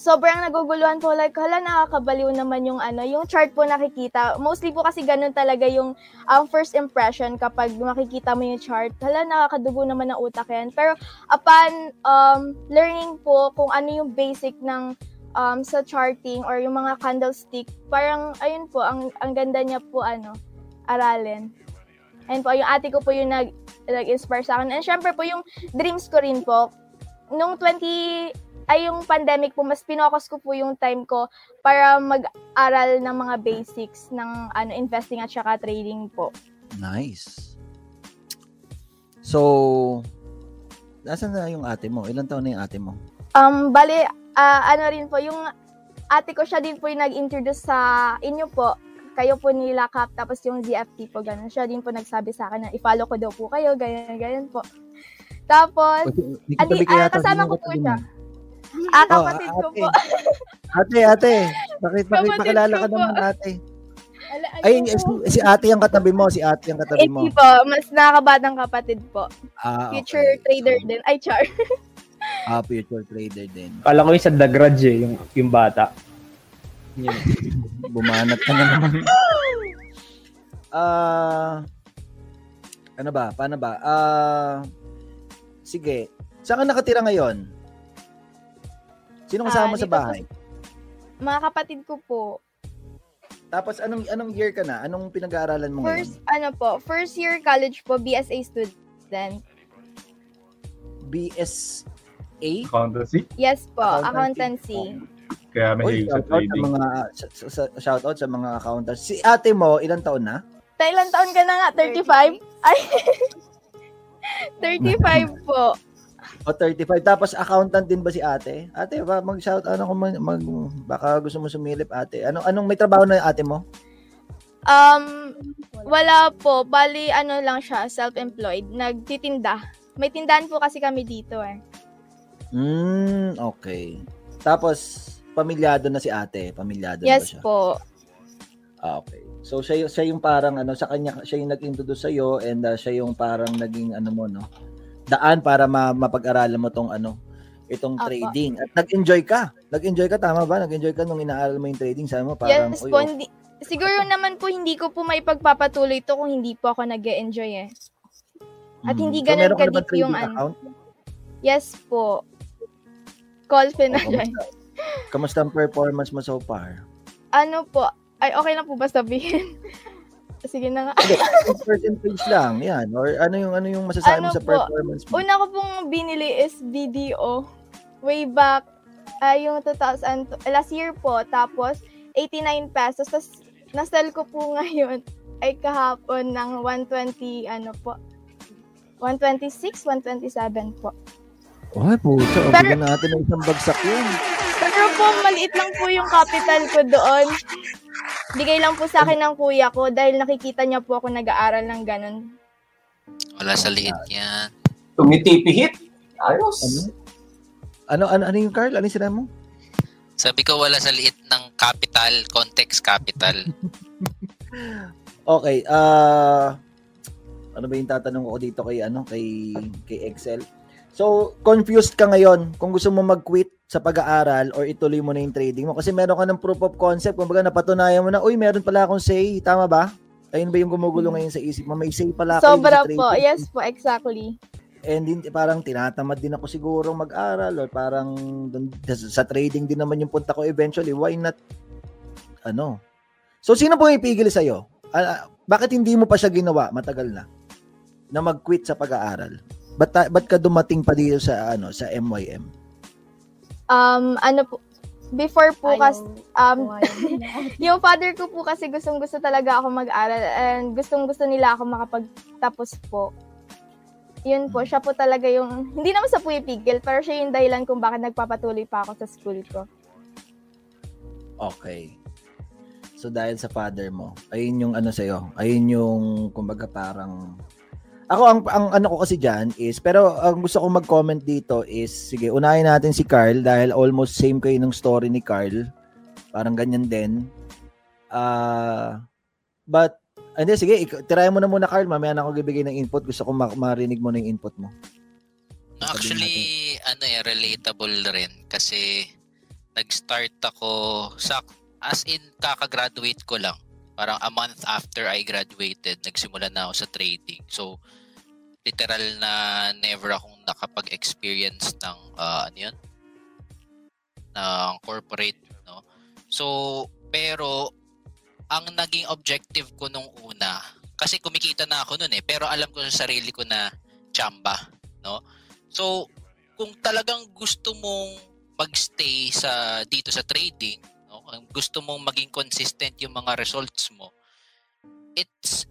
sobrang naguguluhan po. Like, hala, nakakabaliw naman yung ano, yung chart po nakikita. Mostly po kasi ganun talaga yung um, first impression kapag makikita mo yung chart. Hala, nakakadugo naman ng utak yan. Pero upon um, learning po kung ano yung basic ng um, sa charting or yung mga candlestick, parang, ayun po, ang, ang ganda niya po, ano, aralin. Ayun po, yung ate ko po yung nag, nag-inspire sa akin. And syempre po, yung dreams ko rin po, nung 20, ay yung pandemic po, mas pinokus ko po yung time ko para mag-aral ng mga basics ng ano investing at saka trading po. Nice. So, nasan na yung ate mo? Ilan taon na yung ate mo? Um, bali, ah, ano rin po, yung ate ko siya din po yung nag-introduce sa inyo po. Kayo po nila Kap, tapos yung ZFT po, ganun. Siya din po nagsabi sa akin na i-follow ko daw po kayo, ganyan, ganyan po. Tapos, katabi kaya ah, kasama ko po siya. mo? Ah, Oh, kapatid ko ate. po. Ate, ate. Bakit, bakit pakilala ko ka naman ate? Ala, Ay, si, ate ang katabi mo. Si ate ang katabi mo. Hindi po, mas nakakabatang kapatid po. Ah, Future okay. trader din. Ay, char. Ah, future trader din. Kala ko yung sa The Grudge eh, yung, yung bata. Yun. Bumanat ka na naman. Ah, ano ba? Paano ba? Ah, sige. Saan ka nakatira ngayon? Sino kasama Ah, mo sa dito po bahay? Mga kapatid ko po. Tapos anong anong year ka na? Anong pinag-aaralan mo ngayon? First, ano po, first year college po, BSA student. BSA? Accountancy. Yes po, Accountancy. accountancy. Kaya may Oy, hilig sa shout out sa trading. mga sa, sa, shout out sa mga accountants. Si ate mo, ilang taon na? Ta ilang taon ka na nga? 35? Ay, 35 po. O 35. Tapos accountant din ba si ate? Ate, ba mag-shout ano kung mag, mag baka gusto mo sumilip ate. Anong anong may trabaho na yung ate mo? Um, wala po. Bali, ano lang siya, self-employed. Nagtitinda. May tindahan po kasi kami dito eh. Hmm, okay. Tapos pamilyado na si ate, pamilyado na ba Yes siya? po. Ah, okay. So siya siya yung parang ano sa kanya siya yung nag-introduce sa iyo and uh, siya yung parang naging ano mo no. Daan para ma- mapag-aralan mo tong ano itong Apa. trading. At nag-enjoy ka. Nag-enjoy ka tama ba? Nag-enjoy ka nung inaaral mo yung trading, sabi mo parang yes "Uy, po. okay." Hindi, siguro naman po hindi ko po may pagpapatuloy to kung hindi po ako nag enjoy eh. At Mm. hindi So, ganun meron ka kadip yung ano. Yes po. Call na O, siya. kamusta? Kamusta ang performance mo so far? Ano po? Ay, okay lang po ba sabihin? Sige na nga. Hindi, percentage lang, yan. Or ano yung ano yung masasabi mo Ano sa po? performance mo? Una ko pong binili is BDO. Way back, ay yung 2000, last year po. Tapos, 89 pesos. Tapos, nasell ko po ngayon ay kahapon ng 120, ano po, 126, 127 po. Ay, pucha, o, Pero- bigyan natin ng isang bagsak yun. Pero po, maliit lang po yung capital ko doon. Bigay lang po sa akin ng kuya ko dahil nakikita niya po ako nag-aaral ng ganun. Wala sa liit yan. Tumitipihit. Ayos. Ano? Ano, ano, ano yung Carl? Ano yung sinabi mo? Sabi ko wala sa liit ng capital, context capital. Okay, ah ano ba yung tatanong ko dito kay ano kay kay Excel? So, confused ka ngayon kung gusto mo mag-quit sa pag-aaral or ituloy mo na yung trading mo kasi meron ka ng proof of concept, kumbaga napatunayan mo na, uy, meron pala akong say, tama ba? Ayun ba yung gumugulo ngayon sa isip mo? May say pala ako Hmm. Sobra sa trading. po. Yes po, exactly. And din, parang tinatamad din ako siguro mag-aral or parang dun, sa, trading din naman yung punta ko eventually. Why not, ano? So, sino po ipigil sa'yo? Ah, bakit hindi mo pa siya ginawa matagal na? Na mag-quit sa pag-aaral? Ba't, ba't ka dumating pa dito sa, ano, sa MYM? Um, ano po, before po kasi, um, yung father ko po kasi gustong gusto talaga ako mag-aral and gustong gusto nila ako makapagtapos po. Yun po, siya po talaga yung, hindi naman sa pumipigil, pero siya yung dahilan kung bakit nagpapatuloy pa ako sa school ko. Okay. So, dahil sa father mo, ayun yung ano sa'yo, ayun yung, kumbaga parang, ako, ang, ang ano ko kasi dyan is, pero ang gusto kong mag-comment dito is, sige, unahin natin si Carl dahil almost same kayo ng story ni Carl. Parang ganyan din. Ah, but hindi sige, ik- tirayan mo na muna Carl, mamaya na ako bibigay ng input. Gusto ko ma- marinig mo na yung input mo. Actually, ano eh, relatable rin kasi nag-start ako sa as in kakagraduate ko lang. Parang a month after I graduated, nagsimula na ako sa trading. So, literal na never akong nakapag-experience ng ah, ano yun? ng corporate, no? So, pero ang naging objective ko nung una, kasi kumikita na ako noon eh, pero alam ko sa sarili ko na chamba, no? So, kung talagang gusto mong magstay sa dito sa trading, no? Kung gusto mong maging consistent yung mga results mo, it's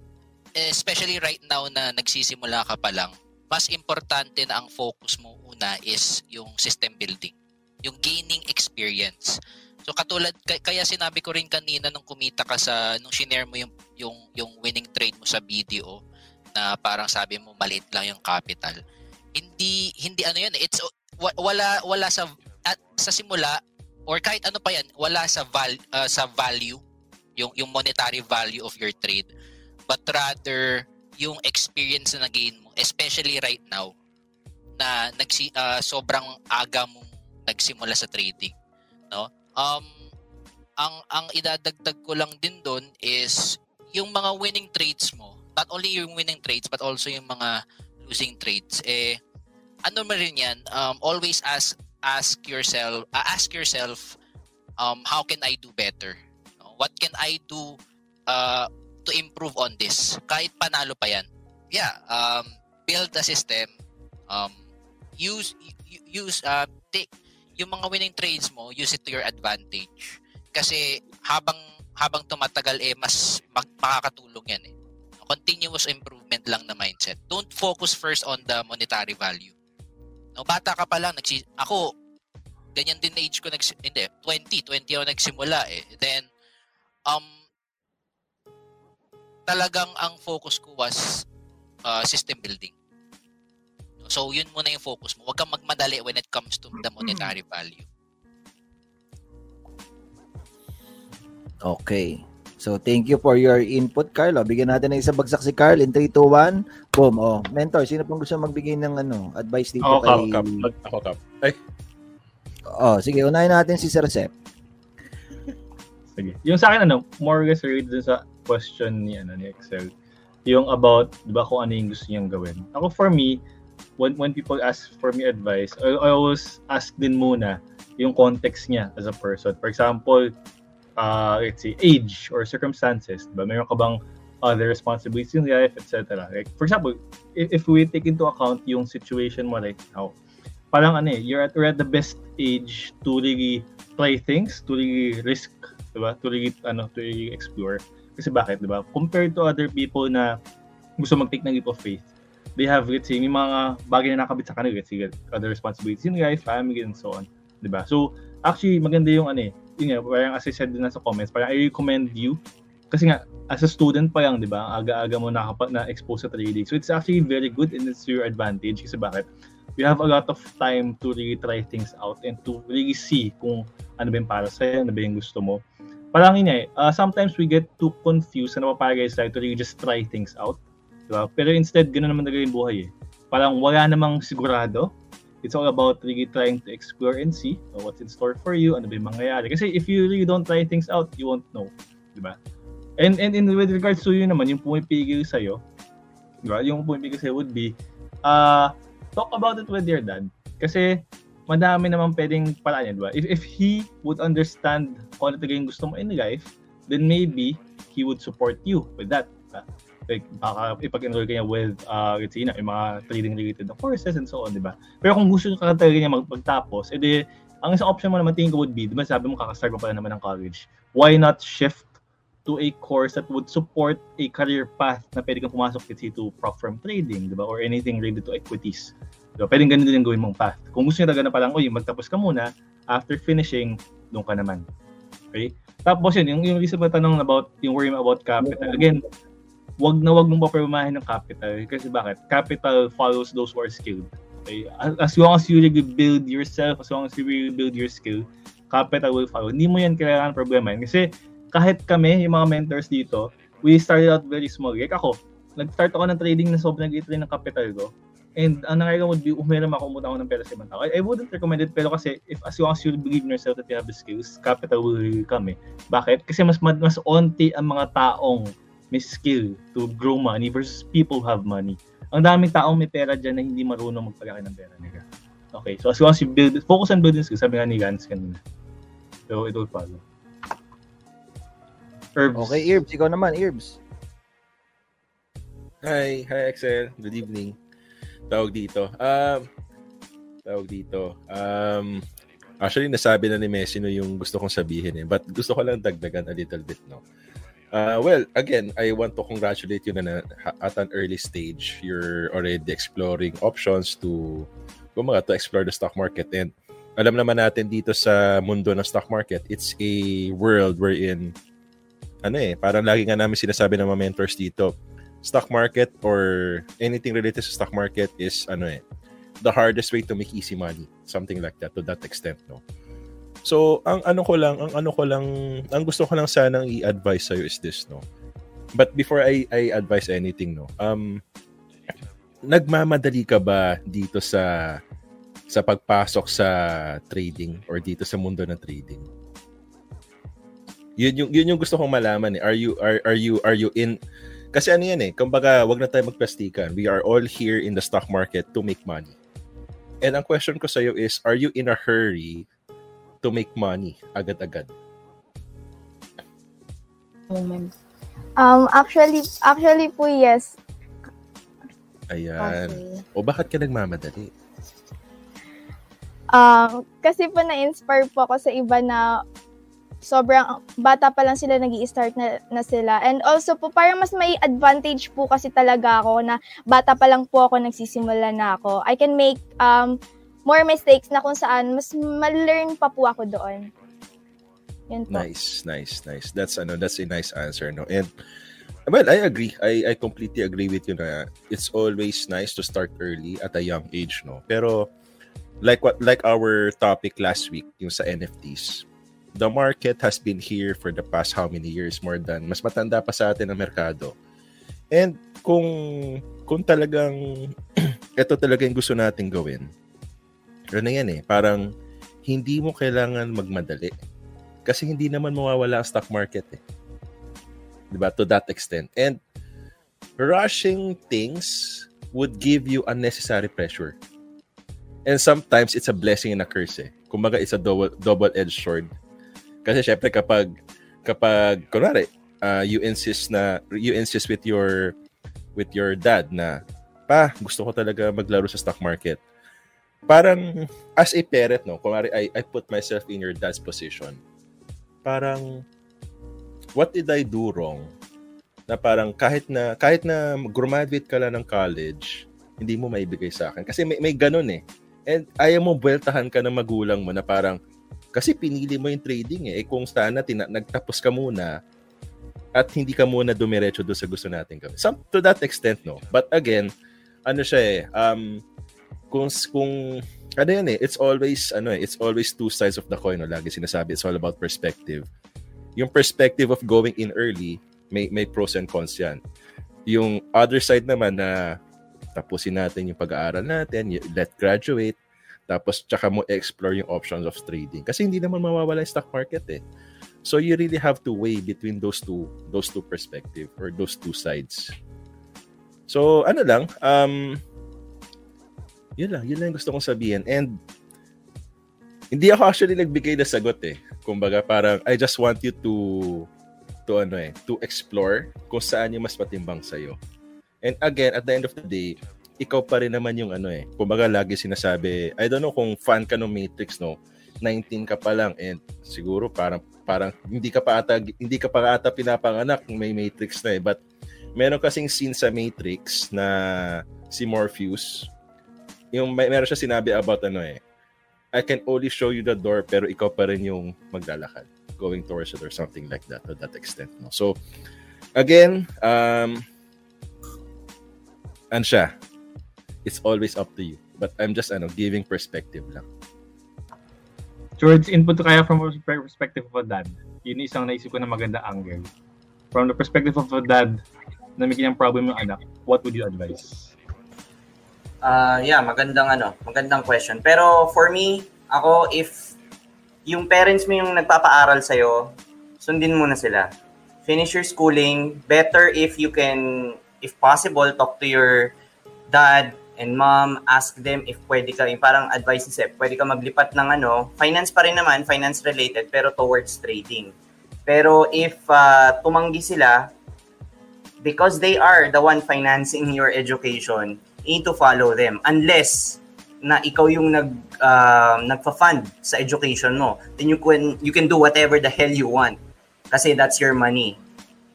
especially right now na nagsisimula ka pa lang, mas importante na ang focus mo una is yung system building, yung gaining experience. So katulad kay- kaya sinabi ko rin kanina nung kumita ka sa nung shinare mo yung yung yung winning trade mo sa BDO na parang sabi mo maliit lang yung capital. Hindi hindi ano yun, it's wa- wala wala sa at, sa simula or kahit ano pa yan, wala sa val uh, sa value yung yung monetary value of your trade but rather yung experience na gain mo especially right now na nagsi ah, sobrang aga mong nagsimula sa trading no? Um ang ang idadagdag ko lang din doon is yung mga winning trades mo not only yung winning trades but also yung mga losing trades eh ano mo rin yan um, always ask ask yourself uh, ask yourself um how can I do better? What can I do uh, to improve on this. Kahit panalo pa yan. Yeah um build a system. Um use use uh take yung mga winning trades mo use it to your advantage. Kasi habang habang tumatagal eh mas mag, makakatulong yan eh. Continuous improvement lang na mindset. Don't focus first on the monetary value. No bata ka pa lang nagsi ako ganyan din na age ko nags hindi 20 20 ako nagsimula eh. Then um talagang ang focus ko was uh, system building so yun muna yung focus mo huwag kang magmadali when it comes to the monetary value Okay. So, thank you for your input, Carl. O, bigyan natin ng isang bagsak si Carl in 3, 2, 1. Boom. Oh, mentor, sino pang gusto magbigay ng ano, advice dito Ako, kap, kay... kap. Ako, kap. Ay, Oh, sige, unahin natin si Sir Sep. Sige. Yung sa akin, ano, more or less related dun sa question ni, ano, ni Excel. Yung about, di ba, kung ano yung gusto niyang gawin. Ako, for me, when, when people ask for me advice, I, I always ask din muna yung context niya as a person. For example, uh, let's say, age or circumstances. Diba? Mayroon ka bang other responsibilities in life, etc. Like, for example, if, if we take into account yung situation mo right now, parang ano eh, you're at, you're at the best age to really try things, to really risk, diba? To really, ano, to really explore. Kasi bakit, diba? Compared to other people na gusto mag-take ng leap of faith, they have, let's say, may mga bagay na nakabit sa kanila, let's say, other responsibilities in life, family, and so on. Diba? So, actually, maganda yung ano eh, yun nga, parang as I said din na sa comments, parang I recommend you, kasi nga, as a student pa lang, di ba, aga-aga mo nakapa, na-expose sa trading. So, it's actually very good and it's your advantage. Kasi bakit? You have a lot of time to really try things out and to really see kung ano ba yung para sa'yo, ano ba yung gusto mo. Parang yun eh, uh, sometimes we get too confused na napapagay sa to really just try things out. Di ba? Pero instead, ganoon naman talaga yung buhay eh. Parang wala namang sigurado. It's all about really trying to explore and see uh, what's in store for you, ano ba yung mangyayari. Kasi if you really don't try things out, you won't know. Di ba? And, and, and with regards to yun naman, yung pumipigil sa'yo, di ba? Yung pumipigil sa'yo would be, uh, talk about it with your dad. Kasi madami naman pwedeng paraan yan, di ba? If, if he would understand kung ano talaga yung gusto mo in life, then maybe he would support you with that. Diba? Like, baka ipag-enroll ka niya with, uh, let's say, na, yung mga trading-related na courses and so on, di ba? Pero kung gusto ka talaga niya mag- magtapos, edi, ang isang option mo naman tingin ko would be, di ba sabi mo kakastart mo pala naman ng college, why not shift to a course that would support a career path na pwede kang pumasok let's say to prop firm trading, di ba? Or anything related to equities. Ba? Pwedeng ganun din yung gawin mong path. Kung gusto niya talaga na parang, uy, magtapos ka muna, after finishing, doon ka naman. Okay? Tapos yun, yung, yung isa pa tanong about, yung worry about capital. Again, wag na wag mong papermahin ng capital. Kasi bakit? Capital follows those who are skilled. Okay? As, long as you build yourself, as long as you build your skill, capital will follow. Hindi mo yan kailangan problema. Kasi kahit kami, yung mga mentors dito, we started out very small. Like ako, nag-start ako ng trading na sobrang liit rin ng capital ko. And ang nangyayari would be, umiram ako, umutang ako ng pera sa ibang tao. I, I wouldn't recommend it, pero kasi if as long as you believe in yourself that you have the skills, capital will really come eh. Bakit? Kasi mas mad- mas onti ang mga taong may skill to grow money versus people who have money. Ang daming taong may pera dyan na hindi marunong magpalaki ng pera nila. Okay, so as long as you build, focus on building skills, sabi nga ni Gans kanina. So it will follow. Herbs. Okay, Irbs. Ikaw naman, Irbs. Hi, hi Excel. Good evening. Tawag dito. Um, tawag dito. Um, actually, nasabi na ni Messi no yung gusto kong sabihin eh. But gusto ko lang dagdagan a little bit, no? Uh, well, again, I want to congratulate you na, na at an early stage, you're already exploring options to, kumaga, to explore the stock market. And alam naman natin dito sa mundo ng stock market, it's a world wherein, ano eh, parang lagi nga namin sinasabi ng mga mentors dito, stock market or anything related sa stock market is ano eh the hardest way to make easy money. Something like that to that extent no? So ang ano ko lang ang ano ko lang ang gusto ko lang sanang i-advise sa is this no? But before I I advise anything no um nagmamadali ka ba dito sa sa pagpasok sa trading or dito sa mundo ng trading? Yun yung yun yung gusto kong malaman eh. Are you are are you are you in kasi ano yan eh, kumbaga, wag na tayo magplastikan. We are all here in the stock market to make money. And ang question ko sa'yo is, are you in a hurry to make money agad-agad? Um, actually, actually po, yes. Ayan. Okay. O bakit ka nagmamadali? Um, kasi po na-inspire po ako sa iba na sobrang bata pa lang sila nag start na, na sila. And also po, parang mas may advantage po kasi talaga ako na bata pa lang po ako nagsisimula na ako. I can make um, more mistakes na kung saan mas ma-learn pa po ako doon. Yun po. Nice, nice, nice. That's ano, that's a nice answer, no. And well, I agree. I I completely agree with you na it's always nice to start early at a young age, no. Pero like what like our topic last week, yung sa NFTs. The market has been here for the past how many years more than mas matanda pa sa atin ang merkado. And kung kung talagang ito talaga yung gusto nating gawin. Ano na yan eh, parang hindi mo kailangan magmadali. Kasi hindi naman mawawala ang stock market eh. 'Di ba? To that extent. And rushing things would give you unnecessary pressure. And sometimes it's a blessing and a curse eh. Kumbaga it's a double double-edged sword. Kasi syempre kapag kapag kunwari uh, you insist na you insist with your with your dad na pa gusto ko talaga maglaro sa stock market. Parang as a parent no, kunwari I I put myself in your dad's position. Parang what did I do wrong? Na parang kahit na kahit na graduate ka lang ng college, hindi mo maibigay sa akin kasi may may ganun eh. And ayaw mo buweltahan ka ng magulang mo na parang kasi pinili mo yung trading eh. eh kung sana tina- nagtapos ka muna at hindi ka muna dumiretso doon sa gusto natin gawin. Some, to that extent, no. But again, ano siya eh, um, kung, kung, ano yan eh, it's always, ano eh, it's always two sides of the coin, no? Lagi sinasabi, it's all about perspective. Yung perspective of going in early, may, may pros and cons yan. Yung other side naman na tapusin natin yung pag-aaral natin, let graduate, tapos tsaka mo explore yung options of trading. Kasi hindi naman mawawala yung stock market eh. So you really have to weigh between those two those two perspective or those two sides. So ano lang, um yun lang, yun lang gusto kong sabihin. And hindi ako actually nagbigay na sagot eh. Kumbaga parang I just want you to to ano eh, to explore kung saan yung mas matimbang sa And again, at the end of the day, ikaw pa rin naman yung ano eh. Kumbaga lagi sinasabi, I don't know kung fan ka ng Matrix no. 19 ka pa lang and siguro parang parang hindi ka pa ata hindi ka pa ata pinapanganak kung may Matrix na eh. But meron kasing scene sa Matrix na si Morpheus yung may meron siya sinabi about ano eh. I can only show you the door pero ikaw pa rin yung maglalakad going towards it or something like that to that extent no. So again, um ano siya, it's always up to you. But I'm just ano, giving perspective lang. towards input ko kaya from a perspe- perspective of a dad. Yun yung isang naisip ko na maganda angle. From the perspective of a dad na may ganyang problem yung anak, what would you advise? Ah, yeah, magandang ano, magandang question. Pero for me, ako if yung parents mo yung nagpapaaral sa sundin mo na sila. Finish your schooling. Better if you can if possible talk to your dad and mom, ask them if pwede ka, parang advice ni Sep, pwede ka maglipat ng ano, finance pa rin naman, finance related, pero towards trading. Pero if ah, tumanggi sila, because they are the one financing your education, you need to follow them. Unless na ikaw yung nag uh, nagfa-fund sa education mo, then you can you can do whatever the hell you want kasi that's your money.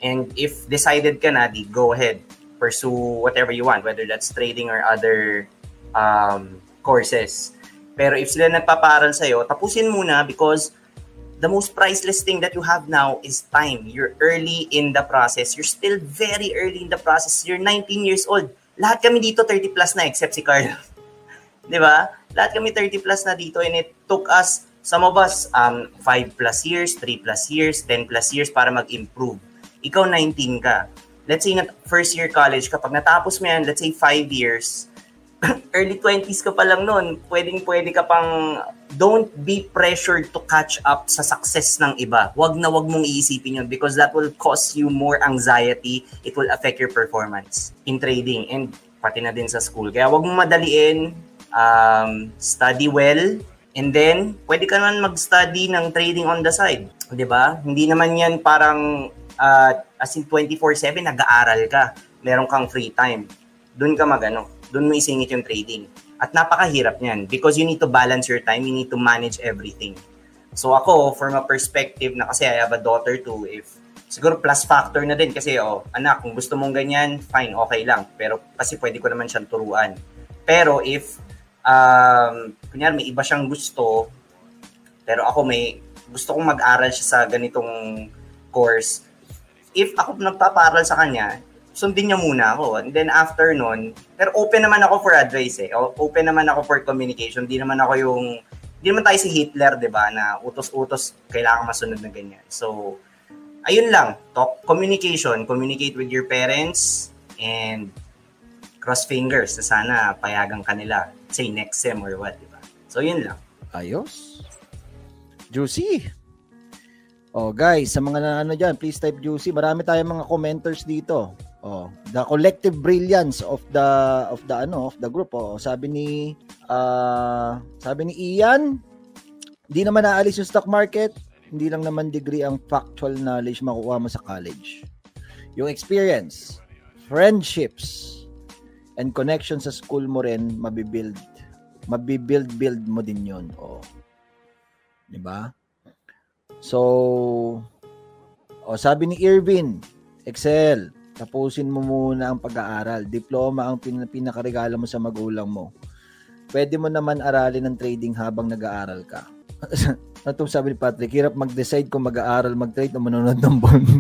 And if decided ka na, di go ahead, pursue whatever you want, whether that's trading or other um, courses. Pero if sila nagpaparal sa'yo, tapusin muna because the most priceless thing that you have now is time. You're early in the process. You're still very early in the process. You're 19 years old. Lahat kami dito 30 plus na except si Carl. 'Di ba? Lahat kami 30 plus na dito and it took us some of us um 5 plus years, 3 plus years, 10 plus years para mag-improve. Ikaw 19 ka. Let's say first year college kapag natapos mo yan, let's say 5 years, early 20s ka pa lang noon, pwedeng pwede ka pang don't be pressured to catch up sa success ng iba. Wag na wag mong iisipin yun because that will cause you more anxiety. It will affect your performance in trading and pati na din sa school. Kaya wag mong madaliin, um, study well, and then pwede ka naman mag-study ng trading on the side. 'Di ba? Hindi naman yan parang uh, as in 24/7 nag-aaral ka. Meron kang free time. Doon ka magano, doon mo isingit yung trading. At napakahirap niyan because you need to balance your time, you need to manage everything. So ako, from a perspective na kasi I have a daughter too, if siguro plus factor na din kasi oh, anak, kung gusto mong ganyan, fine, okay lang. Pero kasi pwede ko naman siyang turuan. Pero if um, kunyari may iba siyang gusto, pero ako may gusto kong mag-aral siya sa ganitong course, if ako nagpaparal sa kanya, sundin niya muna ako. And then after nun, pero open naman ako for advice eh. Open naman ako for communication. Di naman ako yung, di naman tayo si Hitler, di ba, na utos-utos, kailangan masunod na ganyan. So, ayun lang. Talk, communication. Communicate with your parents and cross fingers na sana payagan kanila. Say next sem or what, di ba? So, yun lang. Ayos. Juicy. Oh, guys, sa mga na ano diyan, please type juicy. Marami tayong mga commenters dito. Oh, the collective brilliance of the of the ano, of the group. Oh, sabi ni ah sabi ni Ian, hindi naman naalis yung stock market. Hindi lang naman degree ang factual knowledge makukuha mo sa college. Yung experience, friendships, and connection sa school mo rin mabibuild. Mabibuild build mo din 'yon. Oh. 'Di ba? So, oh, sabi ni Irvin, Excel, tapusin mo muna ang pag-aaral. Diploma ang pin- pinakaregalo mo sa magulang mo. Pwede mo naman aralin ng trading habang nag-aaral ka. Ito sabi ni Patrick, hirap mag-decide kung mag-aaral, mag-trade o manonood ng bond.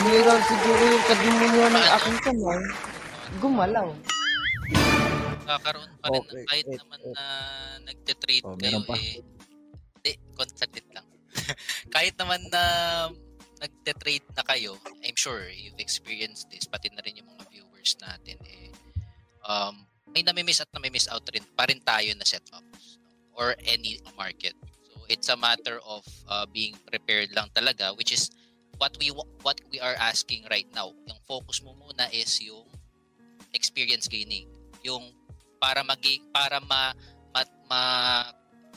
Umiral siguro yung kadimonyo ng aking kamay. Gumalaw. Kakaroon pa rin, Okay, kahit wait, naman wait. na nagte-trade Oh, kayo pa. eh. Hindi, saglit lang. kahit naman na nagte-trade na kayo, I'm sure you've experienced this, pati na rin yung mga viewers natin eh. Um, may nami-miss at nami-miss out rin pa rin tayo na setups or any market. So it's a matter of uh, being prepared lang talaga which is what we what we are asking right now. Yung focus mo muna is yung experience gaining, yung para maging para ma, ma, ma-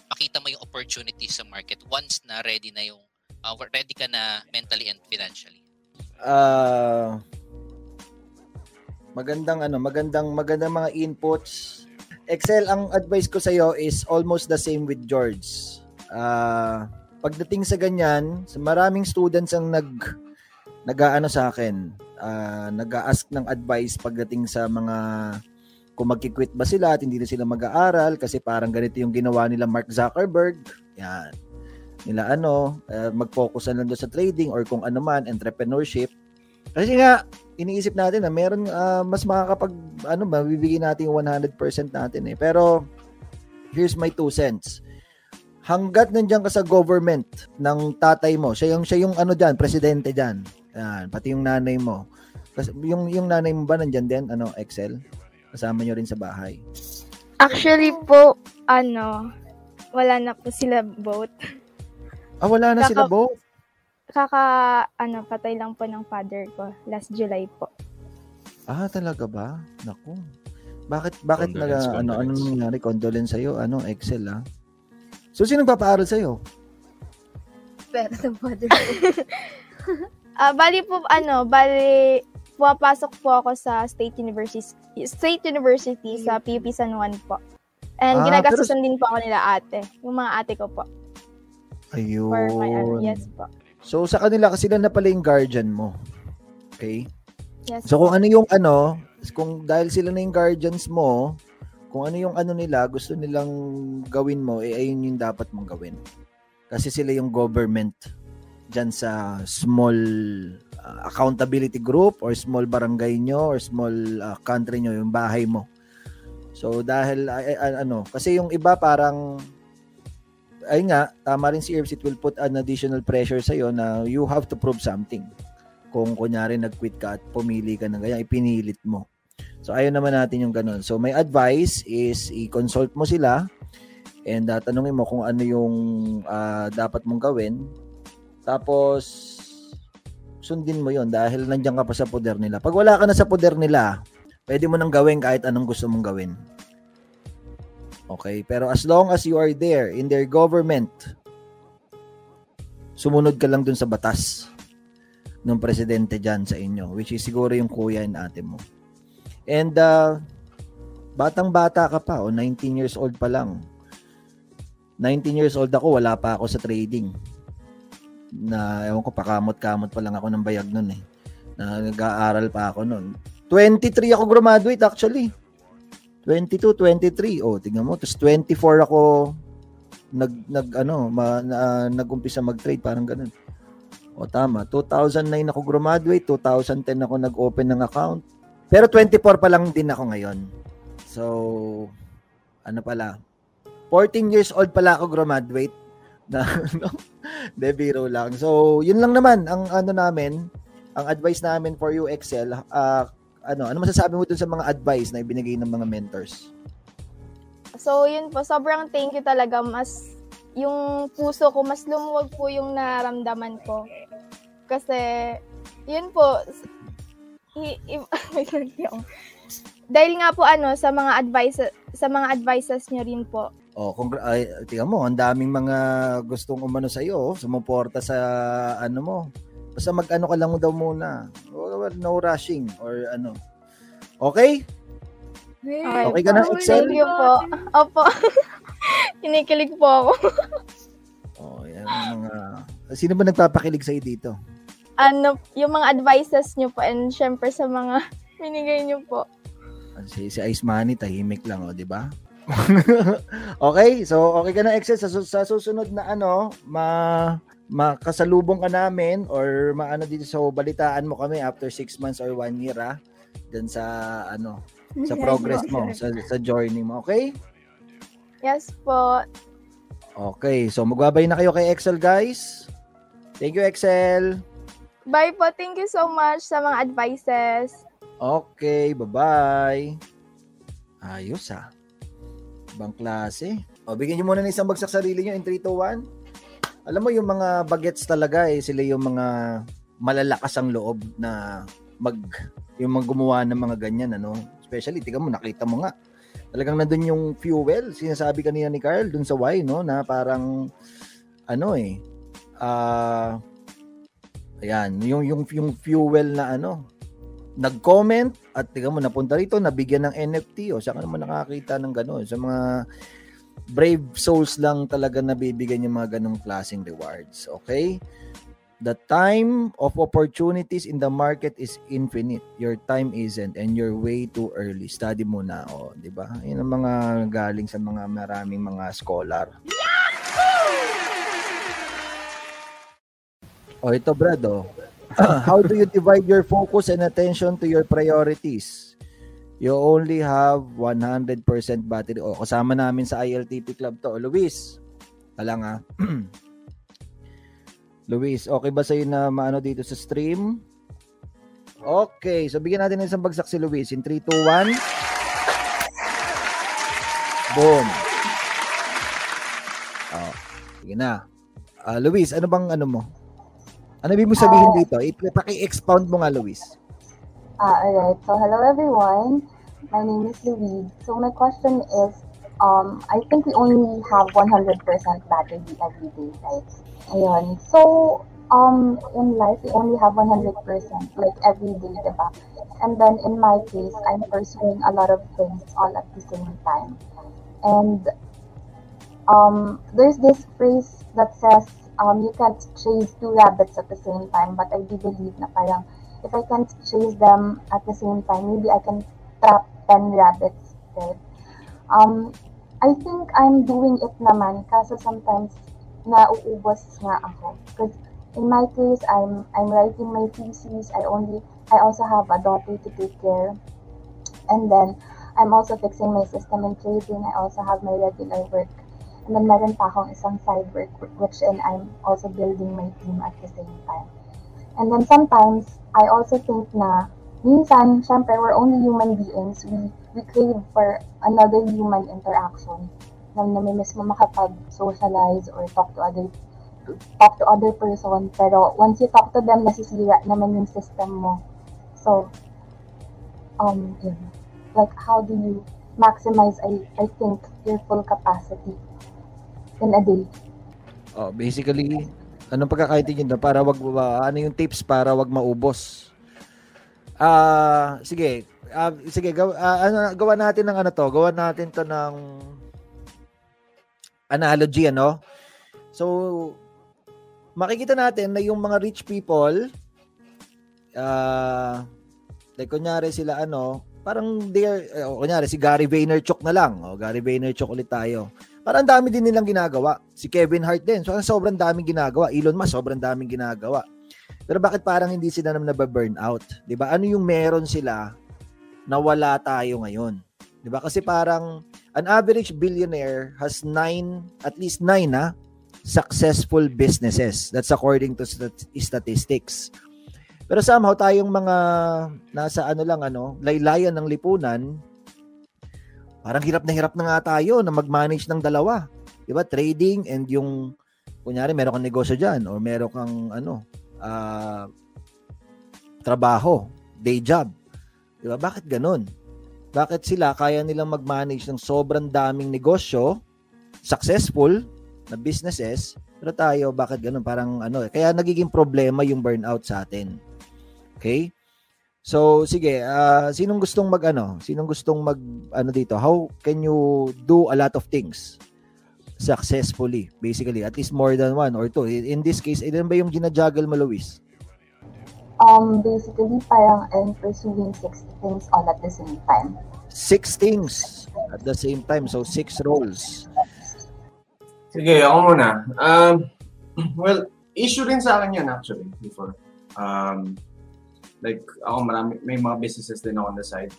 makita mo yung opportunity sa market once na ready na yung uh, ready ka na mentally and financially. Ah magandang ano, magandang magandang mga inputs. Excel, ang advice ko sa iyo is almost the same with George. Ah, pagdating sa ganyan, sa maraming students ang nag nag-aano sa akin, ah, nag-ask ng advice pagdating sa mga kung magki-quit ba sila at hindi na sila mag-aaral kasi parang ganito yung ginawa nila Mark Zuckerberg. Yan. Nila ano, ah, mag-focus na lang doon sa trading or kung ano man, entrepreneurship. Kasi nga, iniisip natin na meron ah, mas makakapag ano mabibigay natin yung 100% natin eh. Pero here's my two cents. Hanggat nandiyan ka sa government ng tatay mo, siya yung siya yung ano diyan, presidente diyan. Yan, pati yung nanay mo. Kasi yung yung nanay mo ba nandiyan din, ano, Excel? Kasama nyo rin sa bahay. Actually po, ano, wala na po sila both. Ah, wala na sila Kaka- both. Kaka, ano, patay lang po ng father ko last July po. Ah, talaga ba? Naku. Bakit bakit na Condolence, ano ano condolence. nangyari? Condolence sa'yo, ano, Excel ah. So sino papaaral sa'yo? Pero sa father ko. Ah, bali po, ano, bali, pumapasok po ako sa State University, State University sa PUP San Juan po. And Ah, ginagastusan din po ako nila ate. Yung mga ate ko po. Ayun. For my, ano, yes po. So sa kanila kasi sila na pala yung guardian mo. Okay? Yes So kung ano yung ano, kung dahil sila na yung guardians mo, kung ano yung ano nila, gusto nilang gawin mo, eh ayun yung dapat mong gawin. Kasi sila yung government dyan sa small uh, accountability group or small barangay nyo or small uh, country nyo, yung bahay mo. So dahil ay- ay- ano, kasi yung iba parang ay nga, tama rin si Herbs, it will put an additional pressure sa'yo na you have to prove something. Kung kunyari nag-quit ka at pumili ka ng ganyan, ipinilit mo. So ayaw naman natin yung ganun. So my advice is i-consult mo sila and uh, tanungin mo kung ano yung ah, dapat mong gawin. Tapos sundin mo yon dahil nandiyan ka pa sa poder nila. Pag wala ka na sa poder nila, pwede mo nang gawin kahit anong gusto mong gawin. Okay? Pero as long as you are there in their government, sumunod ka lang dun sa batas ng presidente dyan sa inyo, which is siguro yung kuya and ate mo. And uh, batang-bata ka pa, o 19 years old pa lang. 19 years old ako, wala pa ako sa trading. Na, ewan ko, pakamot-kamot pa lang ako ng bayag nun eh. Na nag-aaral pa ako nun. 23 ako graduate actually. 22, 23. Oh, tingnan mo. Tapos 24 ako nag nag ano, ma, na, nag-umpisa mag-trade parang ganun. O tama, 2009 ako graduate, 2010 ako nag-open ng account. Pero 24 pa lang din ako ngayon. So ano pala? 14 years old pala ako graduate na no? De biro lang. So, yun lang naman ang ano namin, ang advice namin for you Excel, ah, ano, ano masasabi mo dun sa mga advice na ibinigay ng mga mentors? So, yun po, sobrang thank you talaga. Mas, yung puso ko, mas lumuwag po yung naramdaman ko. Kasi, yun po, i- i- dahil nga po ano sa mga advice sa mga advices niyo rin po. Oh, congra- ay, tingnan mo, ang daming mga gustong umano sa iyo, sumuporta sa ano mo. Basta mag-ano ka lang daw muna. No rushing or ano. Okay? Okay ka na. Excel? Thank you po. Opo. Kinikilig po ako. Oh, yan mga Sino ba nagpapakilig sa dito? ano, yung mga advices niyo po and syempre sa mga binigay niyo po. Si, si Ice Money, tahimik lang, oh, di ba? okay, so okay ka na, Excel. Sa, sa susunod na ano, ma makasalubong ka namin or maano dito so balitaan mo kami after six months or one year ah dun sa ano sa progress mo sa, sa journey mo okay Yes po. okay so magbabay na kayo kay Excel guys thank you Excel Bye po. Thank you so much sa mga advices. Okay, bye-bye. Ayos ah. Ibang klase. O, bigyan nyo muna ng isang bagsak sarili nyo in 3, 2, 1. Alam mo yung mga bagets talaga eh, sila yung mga malalakas ang loob na mag, yung mga gumawa ng mga ganyan, ano. Especially, tiga mo, nakita mo nga. Talagang nandun yung fuel. Sinasabi kanina ni Carl dun sa Y, no, na parang, ano eh, ah, ayan, yung, yung, yung fuel na ano, nag-comment at tingnan mo napunta rito nabigyan ng NFT o saan ka naman nakakita ng gano'n. Sa mga brave souls lang talaga nabibigyan yung mga ganong klaseng rewards okay? The time of opportunities in the market is infinite. Your time isn't and you're way too early. Study mo na o di ba? Yun ang mga galing sa mga maraming mga scholar. O ito Brad, oh. How do you divide your focus and attention to your priorities? You only have 100% battery. O, kasama namin sa ILTP Club to. Luis, talang ah. Luis, okay ba sa'yo na maano dito sa stream? Okay, so bigyan natin ng isang bagsak si Luis. In 3, 2, 1. Boom. Oh, sige na. Ah, Luis, ano bang ano mo? Ano ibig mo sabihin dito? I- Paki-expound mo nga, Luis. Ah, alright. So, hello everyone. My name is Louise. So, my question is, um, I think we only have 100% battery every day, right? Ayun. So, um, in life, we only have 100%, like every day, diba? And then, in my case, I'm pursuing a lot of things all at the same time. And um, there's this phrase that says, um, you can't chase two rabbits at the same time, but I do believe na parang if I can't chase them at the same time, maybe I can trap 10 rabbits instead. Um, I think I'm doing it naman kaso sometimes nauubos nga ako. Because in my case, I'm I'm writing my thesis. I only I also have a daughter to take care. And then I'm also fixing my system in trading. I also have my regular work. And then meron pa akong isang side work wh- which in I'm also building my team at the same time. And then sometimes, I also think na minsan, syempre, we're only human beings. We, we crave for another human interaction na namimiss mo makapag-socialize or talk to other talk to other person. Pero once you talk to them, nasisira naman yung system mo. So, um, yun. Like, how do you maximize, I, I think, your full capacity in a day? Oh, basically, anong pagkakaitin doon para wag wa- ano yung tips para wag maubos? Ah, sige. Ah, sige, gawa, ah, ano, gawa natin ng ano to, gawa natin to ng analogy ano. So makikita natin na yung mga rich people ah like kunyari sila ano, parang they're eh, oh, kunyari si Gary Vaynerchuk na lang. Oh, Gary Vaynerchuk ulit tayo. Parang ang dami din nilang ginagawa. Si Kevin Hart din. So, sobrang daming ginagawa. Elon Musk, sobrang daming ginagawa. Pero bakit parang hindi sila naman nababurn out? ba? Ano yung meron sila na wala tayo ngayon? ba? Kasi parang an average billionaire has nine, at least nine na successful businesses. That's according to stat- statistics. Pero somehow tayong mga nasa ano lang ano, laylayan ng lipunan, parang hirap na hirap na nga tayo na mag-manage ng dalawa. 'Di ba? Trading and yung kunyari meron kang negosyo diyan or meron kang ano, ah, trabaho, day job. 'Di ba? Bakit ganun? Bakit sila kaya nilang mag-manage ng sobrang daming negosyo, successful na businesses, pero tayo bakit ganun? Parang ano, eh, kaya nagiging problema yung burnout sa atin. Okay? So, sige, ah, sinong gustong mag ano? Sinong gustong mag ano dito? How can you do a lot of things successfully? Basically, at least more than one or two. In in this case, ilan ba yung ginajuggle mo, Luis? Um, basically, parang I'm pursuing six things all at the same time. Six things at the same time. So, six roles. Sige, ako muna. Um, well, issue rin sa akin yan actually before. Um, like, ako marami, may mga businesses din ako on the side.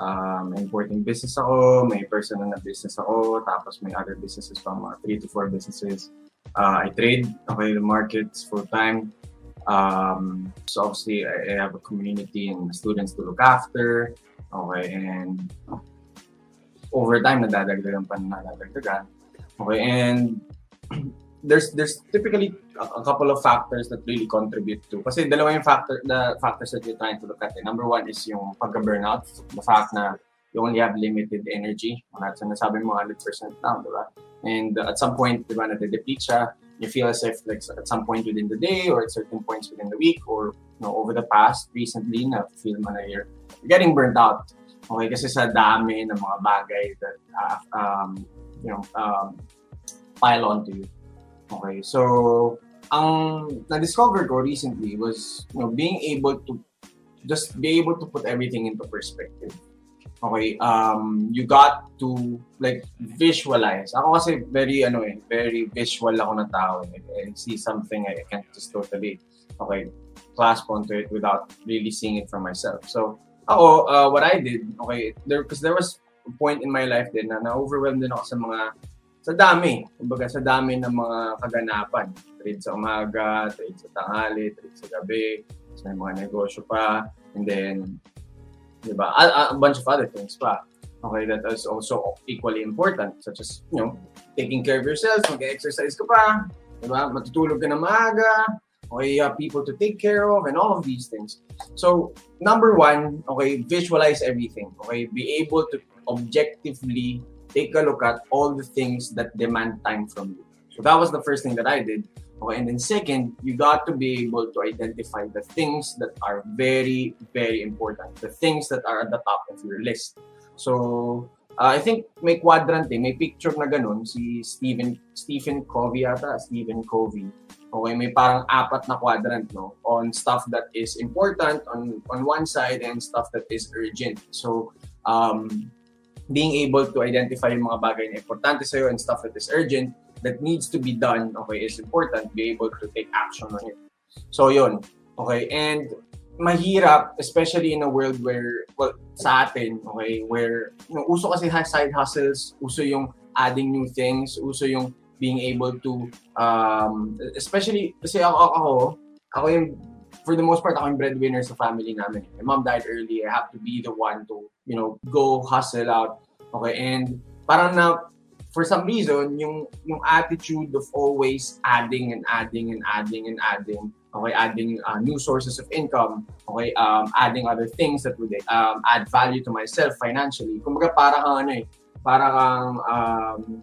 Um, importing business ako, may personal na business ako, tapos may other businesses pa, mga 3 to 4 businesses. Uh, I trade, okay, the markets full time. Um, so obviously, I, I have a community and students to look after. Okay, and over time, nadadagdagan pa na nadadagdagan. Okay, and there's there's typically a, couple of factors that really contribute to kasi dalawa yung factor the factors that you're trying to look at. Eh. Number one is yung pagka-burnout, the fact na you only have limited energy. Mga sinasabi mo 100% down, di ba? And uh, at some point, di ba, nade-deplete siya. You feel as if like at some point within the day or at certain points within the week or you know, over the past recently na feel mo na you're getting burnt out. Okay, kasi sa dami ng mga bagay that uh, um, you know, um, pile onto you. Okay, so ang na-discover ko recently was you know, being able to just be able to put everything into perspective. Okay, um, you got to like visualize. Ako kasi very ano eh, very visual ako na tao. Eh. I see something I can't just totally okay clasp onto it without really seeing it for myself. So Ako, uh, what I did, okay, there, because there was a point in my life din na na-overwhelmed din ako sa mga, sa dami, kumbaga sa dami ng mga kaganapan. Trade sa umaga, trade sa tanghali, trade sa gabi, tapos may mga negosyo pa, and then, di ba, a- a bunch of other things pa. Okay, that is also equally important, such as, you know, taking care of yourself, mag-exercise ka pa, di ba, matutulog ka na maaga, okay, you have people to take care of, and all of these things. So, number one, okay, visualize everything. Okay, be able to objectively take a look at all the things that demand time from you. So that was the first thing that I did. Okay, and then second, you got to be able to identify the things that are very, very important, the things that are at the top of your list. So, uh, I think may quadrant eh, may picture na ganun, si Stephen, Stephen Covey ata, Stephen Covey. Okay, may parang apat na quadrant, no? On stuff that is important on, on one side and stuff that is urgent. So, um, being able to identify yung mga bagay na importante sa'yo and stuff that is urgent, that needs to be done, okay, is important. Be able to take action on it. So, yun. Okay, and mahirap, especially in a world where, well, sa atin, okay, where, know, uso kasi side hustles, uso yung adding new things, uso yung being able to, um, especially, kasi ako, ako, ako yung, for the most part, ako yung breadwinner sa family namin. My mom died early. I have to be the one to, you know, go hustle out. Okay, and parang na, for some reason, yung yung attitude of always adding and adding and adding and adding, okay, adding uh, new sources of income, okay, um, adding other things that would um, add value to myself financially. Kumbaga para kang ano eh, para kang um,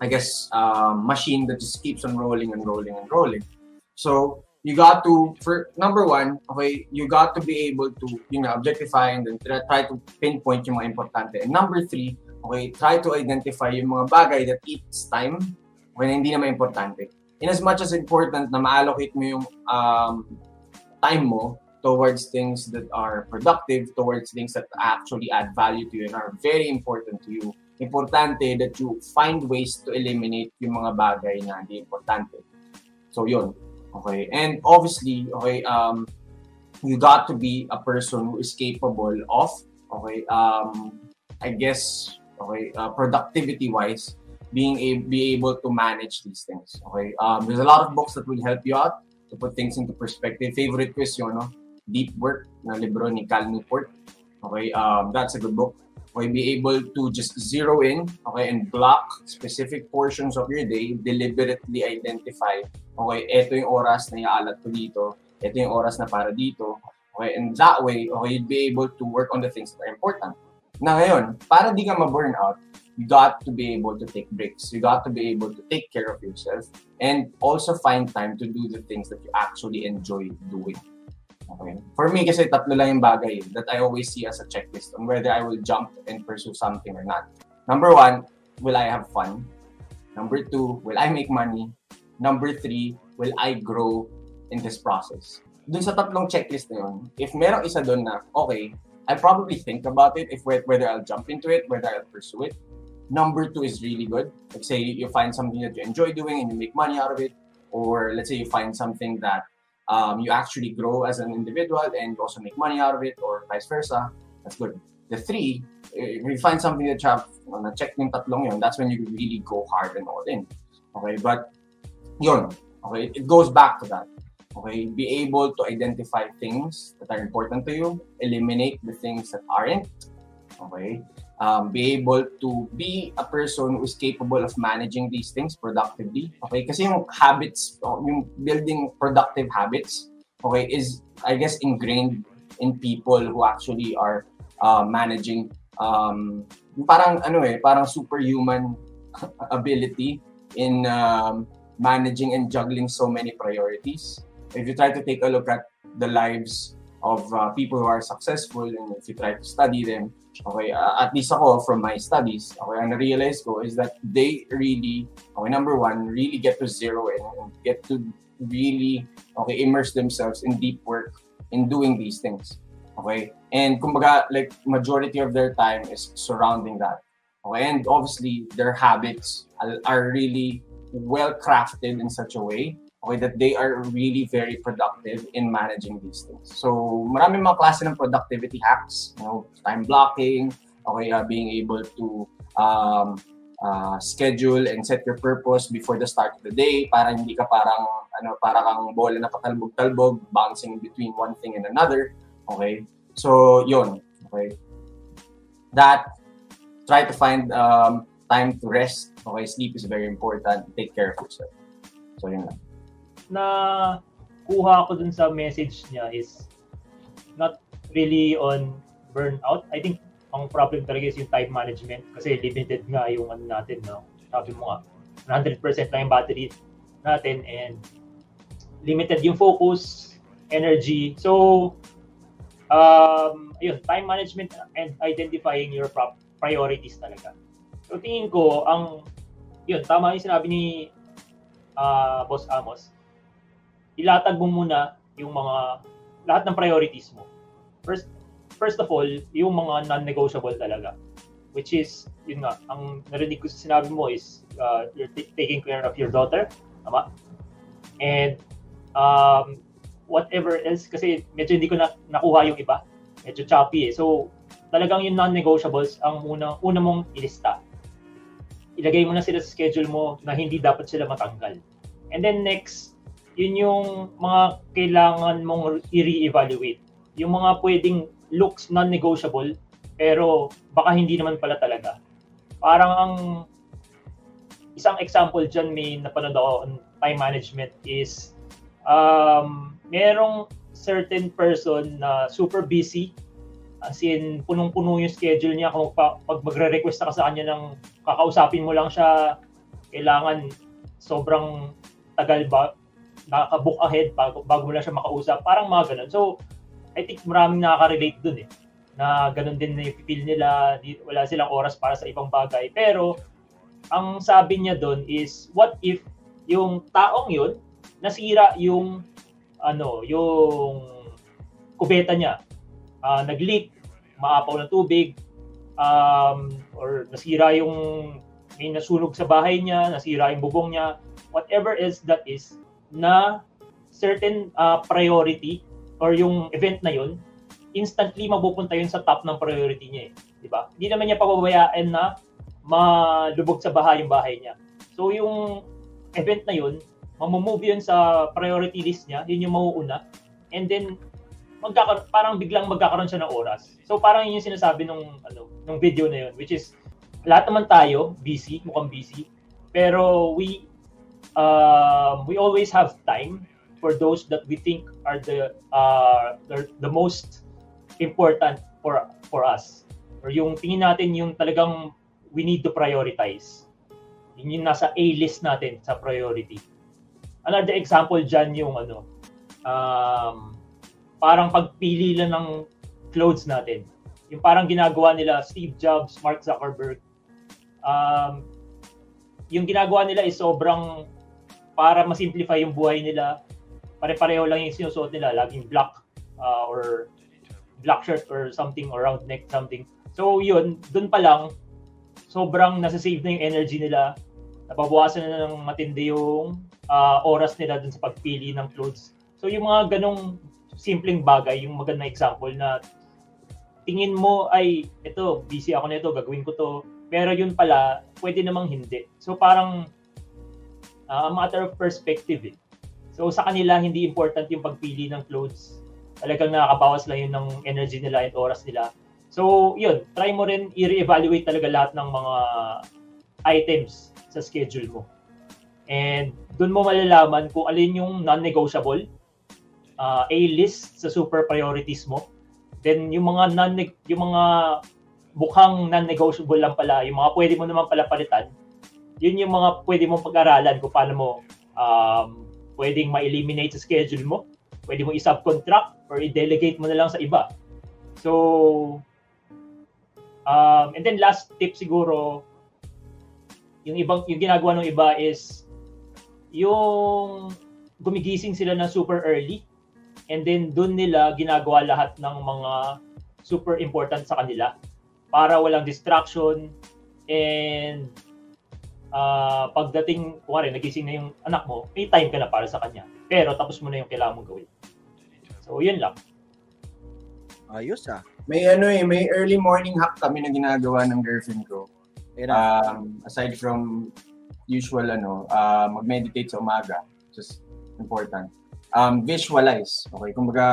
I guess um, machine that just keeps on rolling and rolling and rolling. So you got to for number one, okay, you got to be able to you know objectify and then try, to pinpoint yung mga importante. And number three, okay, try to identify yung mga bagay that eats time when hindi naman importante. In as much as important na ma-allocate mo yung um, time mo towards things that are productive, towards things that actually add value to you and are very important to you. Importante that you find ways to eliminate yung mga bagay na hindi importante. So yun. Okay. And obviously, okay, um, you got to be a person who is capable of, okay, um, I guess, okay, uh, productivity wise, being a, be able to manage these things. Okay. Um, there's a lot of books that will help you out to put things into perspective. Favorite ko is yun, no? Deep Work na libro ni Cal Newport. Okay, um, that's a good book. Okay, be able to just zero in, okay, and block specific portions of your day, deliberately identify, okay, ito yung oras na iaalat ko dito, ito yung oras na para dito, okay, and that way, okay, you'd be able to work on the things that are important. Na ngayon, para di ka ma-burn out, you got to be able to take breaks. You got to be able to take care of yourself and also find time to do the things that you actually enjoy doing. Okay. For me, kasi tatlo lang yung bagay that I always see as a checklist on whether I will jump and pursue something or not. Number one, will I have fun? Number two, will I make money? Number three, will I grow in this process? Dun sa tatlong checklist na yun, if merong isa dun na, okay, I probably think about it if whether I'll jump into it, whether I'll pursue it. Number two is really good. Like say you find something that you enjoy doing and you make money out of it, or let's say you find something that um, you actually grow as an individual and you also make money out of it, or vice versa. That's good. The three, if you find something that you have na check yung tatlong yun, that's when you really go hard and all in. Okay, but yun, okay, it goes back to that. Okay, be able to identify things that are important to you, eliminate the things that aren't. Okay, um, be able to be a person who is capable of managing these things productively. Okay, kasi yung habits, yung building productive habits, okay, is I guess ingrained in people who actually are uh, managing um, parang ano eh, parang superhuman ability in um, managing and juggling so many priorities. If you try to take a look at the lives of uh, people who are successful and if you try to study them, okay, uh, at least ako from my studies, okay, ang na-realize ko is that they really, okay, number one, really get to zero in and get to really, okay, immerse themselves in deep work in doing these things. Okay? And kumbaga, like, majority of their time is surrounding that. Okay? And obviously, their habits are really well crafted in such a way okay, that they are really very productive in managing these things. So, maraming mga klase ng productivity hacks, you know, time blocking, okay, uh, being able to um, uh, schedule and set your purpose before the start of the day para hindi ka parang ano para kang bola na patalbog-talbog bouncing between one thing and another okay so yun okay that try to find um, time to rest okay sleep is very important take care of yourself so yun lang na kuha ko dun sa message niya is not really on burnout. I think ang problem talaga is yung time management kasi limited nga yung ano natin, no? Sabi mo nga, 100% lang yung battery natin and limited yung focus, energy. So, um, ayun, time management and identifying your priorities talaga. So, tingin ko, ang, yun, tama yung sinabi ni ah, Boss Amos, ilatag mo muna yung mga, lahat ng priorities mo. First, first of all, yung mga non-negotiable talaga. Which is, yun nga, ang narinig ko sa sinabi mo is, uh, you're t- taking care of your daughter, tama? And, um, whatever else, kasi medyo hindi ko na, nakuha yung iba. Medyo choppy eh. So, talagang yung non-negotiables ang muna, una mong ilista. Ilagay mo na sila sa schedule mo na hindi dapat sila matanggal. And then next, yun yung mga kailangan mong i-re-evaluate. Yung mga pwedeng looks non-negotiable, pero baka hindi naman pala talaga. Parang ang isang example dyan, may napanood ako on time management is um, merong certain person na super busy as in punong-puno yung schedule niya. Kung pa, pag magre-request ka sa kanya ng kakausapin mo lang siya kailangan sobrang tagal ba nakaka-book ahead bago, bago mo lang siya makausap. Parang mga ganun. So I think maraming nakaka-relate dun eh. Na ganun din na feel nila. Wala silang oras para sa ibang bagay. Pero ang sabi niya doon is what if yung taong yun nasira yung ano yung kubeta niya ah, nag-leak maapaw ng tubig um, or nasira yung may nasunog sa bahay niya nasira yung bubong niya whatever else that is na certain ah, priority or yung event na yun instantly mapupunta yun sa top ng priority niya eh. Di ba? Hindi naman niya pababayaan na malubog sa baha yung bahay niya. So yung event na yun, mamumove yun sa priority list niya, yun yung mauuna. And then, magkakaroon, parang biglang magkakaroon siya ng oras. So parang yun yung sinasabi nung, ano, nung video na yun, which is, lahat naman tayo, busy, mukhang busy, pero we, um, we always have time for those that we think are the, uh, the, the most important for for us. Or yung tingin natin yung talagang we need to prioritize. Yun yung nasa A-list natin sa priority. Another example dyan yung ano, um, parang pagpili lang ng clothes natin. Yung parang ginagawa nila Steve Jobs, Mark Zuckerberg. Um, yung ginagawa nila is sobrang para masimplify yung buhay nila. Pare-pareho lang yung sinusuot nila, laging black uh, or black shirt or something or round neck something. So yun, dun pa lang sobrang nasa-save na yung energy nila. Nababawasan na ng matindi yung ah, oras nila dun sa pagpili ng clothes. So yung mga ganong simpleng bagay, yung magandang example na tingin mo ay ito, busy ako nito, gagawin ko to. Pero yun pala, pwede namang hindi. So parang ah, a matter of perspective eh. So sa kanila, hindi important yung pagpili ng clothes. Talagang nakakabawas lang yun ng energy nila at oras nila. So, yun, try mo rin i-reevaluate talaga lahat ng mga items sa schedule mo. And doon mo malalaman kung alin yung non-negotiable, uh, A-list sa super priorities mo. Then yung mga non yung mga bukhang non-negotiable lang pala, yung mga pwede mo naman pala palitan, yun yung mga pwede mong pag-aralan kung paano mo um, pwedeng ma-eliminate sa schedule mo, pwede mo i-subcontract or i-delegate mo na lang sa iba. So, um, and then last tip siguro, yung ibang yung ginagawa ng iba is yung gumigising sila na super early and then doon nila ginagawa lahat ng mga super important sa kanila para walang distraction and ah, pagdating, kuwari, nagising na yung anak mo, may time ka na para sa kanya. Pero tapos mo na yung kailangan mong gawin. So, yun lang. Ayos ah. May ano eh, may early morning hack kami na ginagawa ng girlfriend ko. Um, aside from usual ano, uh, mag-meditate sa umaga, just important. Um, visualize. Okay, kumbaga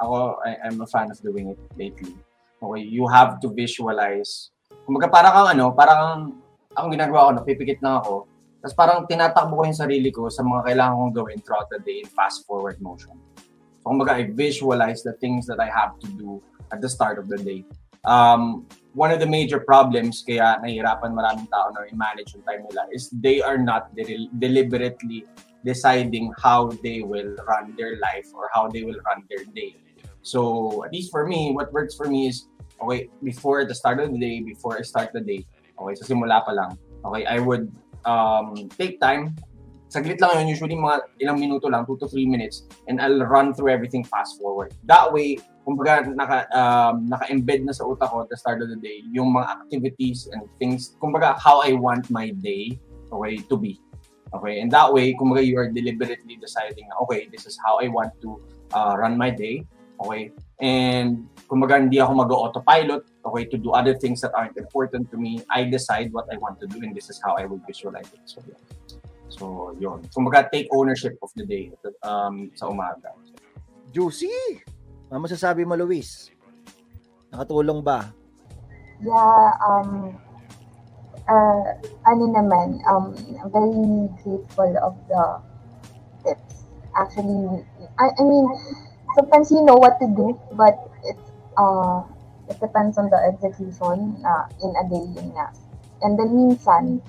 ako I, I'm a fan of doing it lately. Okay, you have to visualize. Kumbaga para kang ano, parang ang ginagawa ko, napipikit lang ako. Tapos parang tinatakbo ko yung sarili ko sa mga kailangan kong gawin throughout the day in fast forward motion. So, kumbaga, I visualize the things that I have to do at the start of the day. Um, one of the major problems kaya nahihirapan maraming tao na i-manage yung time nila is they are not de- deliberately deciding how they will run their life or how they will run their day. So, at least for me, what works for me is, okay, before the start of the day, before I start the day, okay, sa simula pa lang, okay, I would um, take time, saglit lang yun, usually mga ilang minuto lang, 2 to 3 minutes, and I'll run through everything fast forward. That way, kumbaga, naka, um, naka-embed na sa utak ko at the start of the day, yung mga activities and things, kumbaga, how I want my day, okay, to be. Okay, and that way, kumbaga, you are deliberately deciding, okay, this is how I want to uh, run my day, okay, and kumbaga, hindi ako mag-autopilot, okay, to do other things that aren't important to me. I decide what I want to do, and this is how I will visualize it. So, yeah. So, yun. Kumbaga, take ownership of the day um, sa umaga. Juicy! Ano masasabi mo, Luis? Nakatulong ba? Yeah, um, uh, ano naman, um, very grateful of the tips. Actually, I, I mean, sometimes you know what to do, but it's, uh, it depends on the execution uh, in a day yun nga. And then minsan,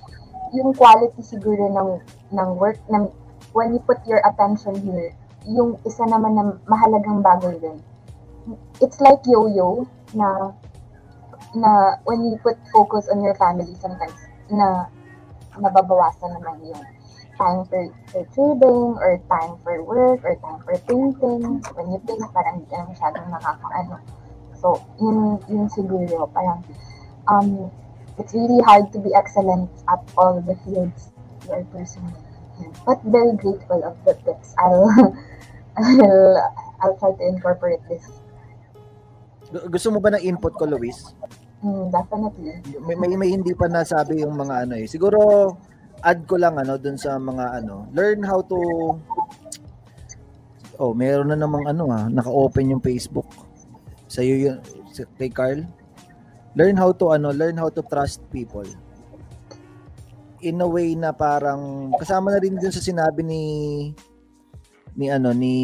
yung quality siguro ng, ng work, ng, when you put your attention here, yung isa naman na mahalagang bagay din. It's like yo-yo na na when you put focus on your family sometimes na nababawasan naman yung time for, for trading or time for work or time for painting. When you paint, parang hindi ka na masyadong nakakaano. So, yun, yun siguro, parang um, it's really hard to be excellent at all the fields you are pursuing. But very grateful of the tips. I'll, I'll, I'll try to incorporate this. Gu- Gusto mo ba ng input ko, Luis? Mm, definitely. May, may, may hindi pa nasabi yung mga ano eh. Siguro, add ko lang ano dun sa mga ano. Learn how to... Oh, meron na namang ano ah. Naka-open yung Facebook. Sa'yo yun, kay Carl. Learn how to ano, learn how to trust people. In a way na parang kasama na rin dun sa sinabi ni ni ano ni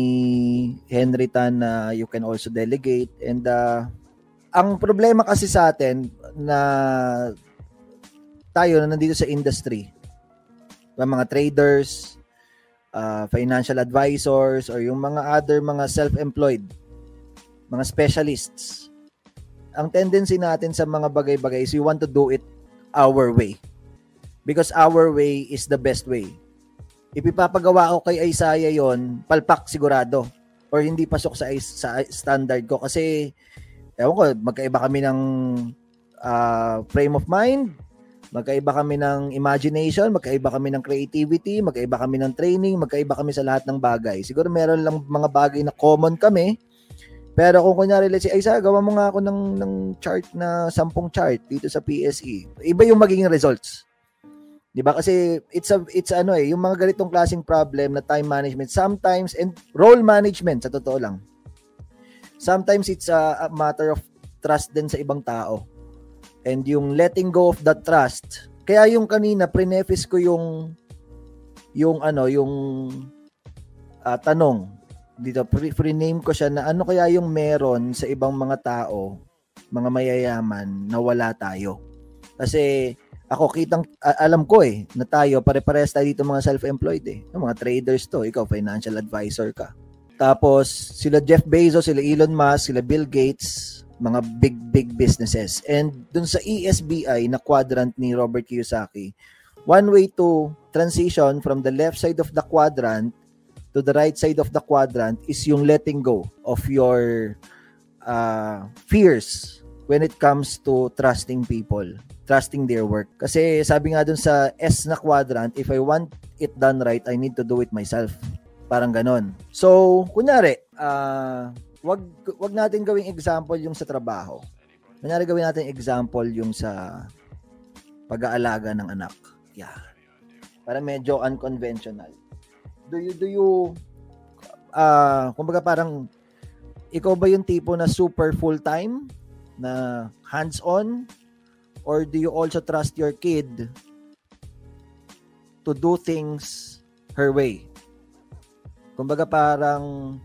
Henry Tan na you can also delegate and uh, ang problema kasi sa atin na tayo na nandito sa industry mga traders uh, financial advisors or yung mga other mga self-employed mga specialists. Ang tendency natin sa mga bagay-bagay is we want to do it our way. Because our way is the best way. Ipipapagawa ko kay Isaiah yon palpak sigurado or hindi pasok sa sa standard ko. Kasi ewan ko magkaiba kami ng ah, frame of mind magkaiba kami ng imagination magkaiba kami ng creativity magkaiba kami ng training magkaiba kami sa lahat ng bagay siguro meron lang mga bagay na common kami pero kung kunyari let's say Isaiah gawa mo nga ako ng ng chart na sampung chart dito sa PSE iba yung magiging results 'Di ba? Kasi it's a it's ano eh, yung mga ganitong klaseng problem na time management sometimes and role management sa totoo lang. Sometimes it's a, a matter of trust din sa ibang tao. And yung letting go of that trust. Kaya yung kanina preface ko yung yung ano, yung ah, tanong dito pre- pre-name ko siya na ano kaya yung meron sa ibang mga tao, mga mayayaman na wala tayo. Kasi ako kitang alam ko eh na tayo pare-parehas tayo dito mga self-employed eh. Yung mga traders to, ikaw financial advisor ka. Tapos sila Jeff Bezos, sila Elon Musk, sila Bill Gates, mga big big businesses. And dun sa ESBI na quadrant ni Robert Kiyosaki, one way to transition from the left side of the quadrant to the right side of the quadrant is yung letting go of your uh, fears when it comes to trusting people, trusting their work. Kasi sabi nga dun sa S na quadrant, if I want it done right, I need to do it myself. Parang ganon. So, kunyari, ah, wag wag natin gawing example yung sa trabaho. Kunyari gawin natin example yung sa pag-aalaga ng anak. Yeah. Para medyo unconventional. Do you do you ah, kumbaga parang ikaw ba yung tipo na super full-time na hands-on or do you also trust your kid to do things her way? Kumbaga parang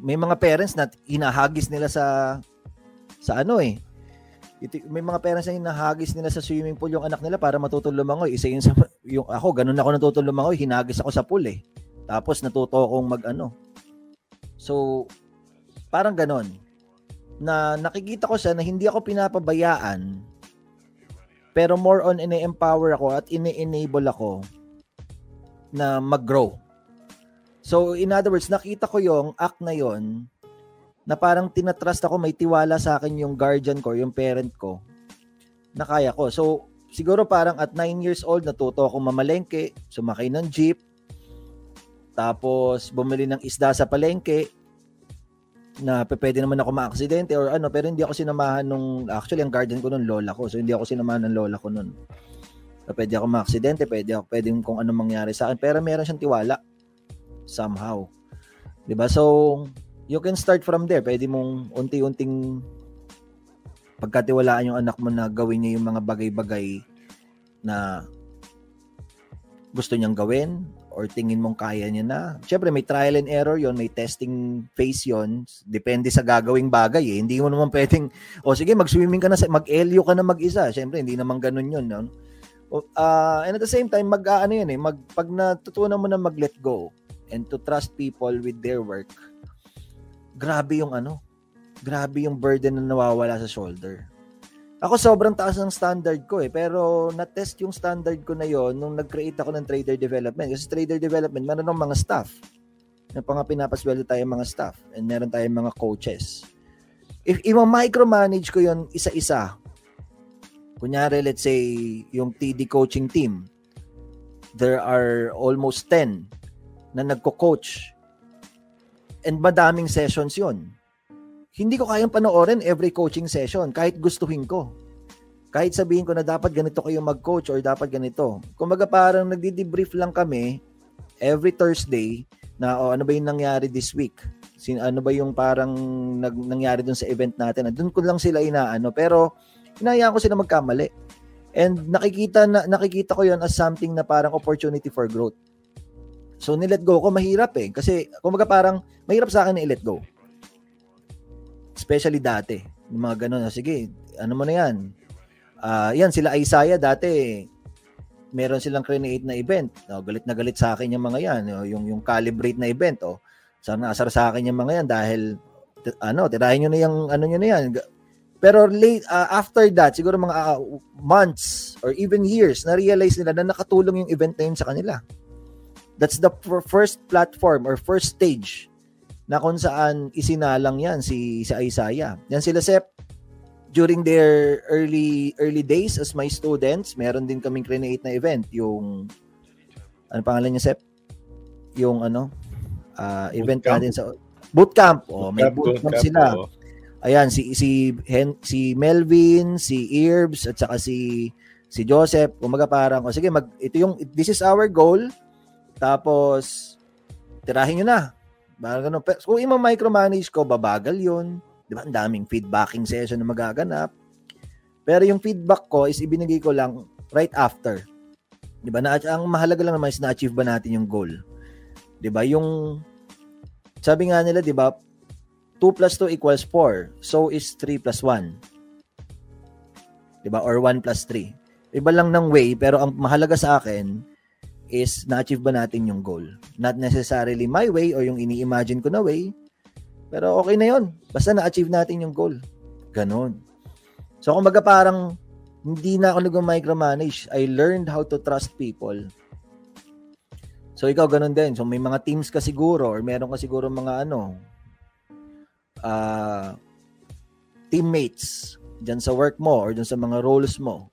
may mga parents na hinahagis nila sa sa ano eh. Iti- May mga parents na hinahagis nila sa swimming pool yung anak nila para matutong lumangoy. Isa yun sa, yung ako, ganun ako natutong lumangoy, hinagis ako sa pool eh. Tapos natuto akong mag ano. So, parang ganon. Na nakikita ko siya na hindi ako pinapabayaan pero more on ini-empower ako at ini-enable ako na mag-grow. So, in other words, nakita ko yung act na yon na parang tinatrust ako, may tiwala sa akin yung guardian ko, yung parent ko, na kaya ko. So, siguro parang at 9 years old, natuto ako mamalengke, sumakay ng jeep, tapos bumili ng isda sa palengke, na pwede naman ako maaksidente or ano, pero hindi ako sinamahan nung, actually ang guardian ko nun, lola ko, so hindi ako sinamahan ng lola ko nun. So, pwede ako maaksidente, pwede ako, pwede kung ano mangyari sa akin, pero meron siyang tiwala, somehow. 'Di ba So, you can start from there. Pwede mong unti-unting pagkatiwalaan yung anak mo na gawin niya yung mga bagay-bagay na gusto niyang gawin or tingin mong kaya niya na. Siyempre, may trial and error yon may testing phase yon Depende sa gagawing bagay eh. Hindi mo naman pwedeng, o sige, mag-swimming ka na, mag-elio ka na mag-isa. Siyempre, hindi naman ganun yun. No? Ah, and at the same time, mag, ah, ano yun eh, mag, pag natutunan mo na mag-let go and to trust people with their work, grabe yung ano, grabe yung burden na nawawala sa shoulder. Ako sobrang taas ng standard ko eh, pero na-test yung standard ko na yon nung nag-create ako ng trader development. Kasi trader development, meron mga staff. May mga pinapasweldo tayo mga staff and meron tayong mga coaches. If i-micromanage ko yon isa-isa, kunyari let's say yung TD coaching team, there are almost 10 na nagko-coach and madaming sessions yon hindi ko kayang panoorin every coaching session kahit gustuhin ko. Kahit sabihin ko na dapat ganito kayo mag-coach or dapat ganito. Kumbaga parang nagdi-debrief lang kami every Thursday na oh, ano ba yung nangyari this week. Sin ano ba yung parang nag, nangyari dun sa event natin. Doon ko lang sila inaano pero inayaan ko sila magkamali. And nakikita na nakikita ko 'yon as something na parang opportunity for growth. So nilet go ko mahirap eh kasi kumbaga parang mahirap sa akin na i-let go. Especially dati. Yung mga ganun. Sige, ano mo na yan? Ah, yan, sila Isaiah dati, meron silang create na event. No, galit na galit sa akin yung mga yan. Yung, yung calibrate na event. Oh. Sana asar sa akin yung mga yan dahil ano, tirahin nyo na yung ano nyo na yan. Pero late, ah, after that, siguro mga ah, months or even years, na-realize nila na nakatulong yung event na yun sa kanila. That's the fir- first platform or first stage na kung saan isinalang yan si, si Isaiah. Yan sila Sep, during their early early days as my students, meron din kaming create na event, yung ano pangalan niya Sep? Yung ano, ah, event Bootcamp? natin sa bootcamp. Oh, may Bootcamp, bootcamp bootcamp, sila. oo. Ayan si si Hen, si Melvin, si Irbs at saka si si Joseph. Kumaga parang o sige, mag ito yung this is our goal. Tapos tirahin niyo na. Parang ganun. Pero kung ima-micromanage ko, babagal yun. Di ba? Ang daming feedbacking session na magaganap. Pero yung feedback ko is ibinigay ko lang right after. Di ba? Na, ang mahalaga lang naman is na-achieve ba natin yung goal. Di ba? Yung, sabi nga nila, di ba, 2 plus 2 equals 4. So is 3 plus 1. Di ba? Or 1 plus 3. Iba lang ng way, pero ang mahalaga sa akin is na-achieve ba natin yung goal. Not necessarily my way or yung ini-imagine ko na way, pero okay na yon Basta na-achieve natin yung goal. Ganon. So, kumbaga parang hindi na ako nag-micromanage. I learned how to trust people. So, ikaw ganun din. So, may mga teams ka siguro or meron ka siguro mga ano, ah teammates dyan sa work mo or dyan sa mga roles mo.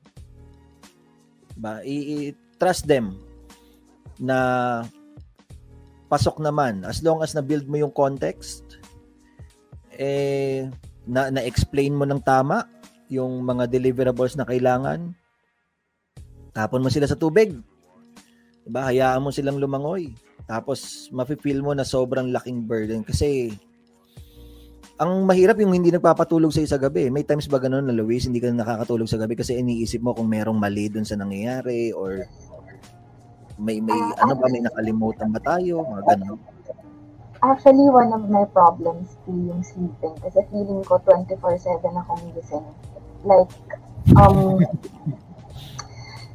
Diba? I- i- trust them na pasok naman. As long as na-build mo yung context eh na na-explain mo ng tama yung mga deliverables na kailangan tapon mo sila sa tubig. Diba? Hayaan mo silang lumangoy. Tapos mafe-feel mo na sobrang laking burden. Kasi ang mahirap yung hindi nagpapatulog sa sa gabi. May times ba ganun na Luis, hindi ka nakakatulog sa gabi kasi iniisip mo kung merong mali dun sa nangyayari or may may ano ba may nakalimutan ba tayo, mga ganun. Actually, one of my problems yung sleeping. Kasi feeling ko 24-7 akong gising. Like, um,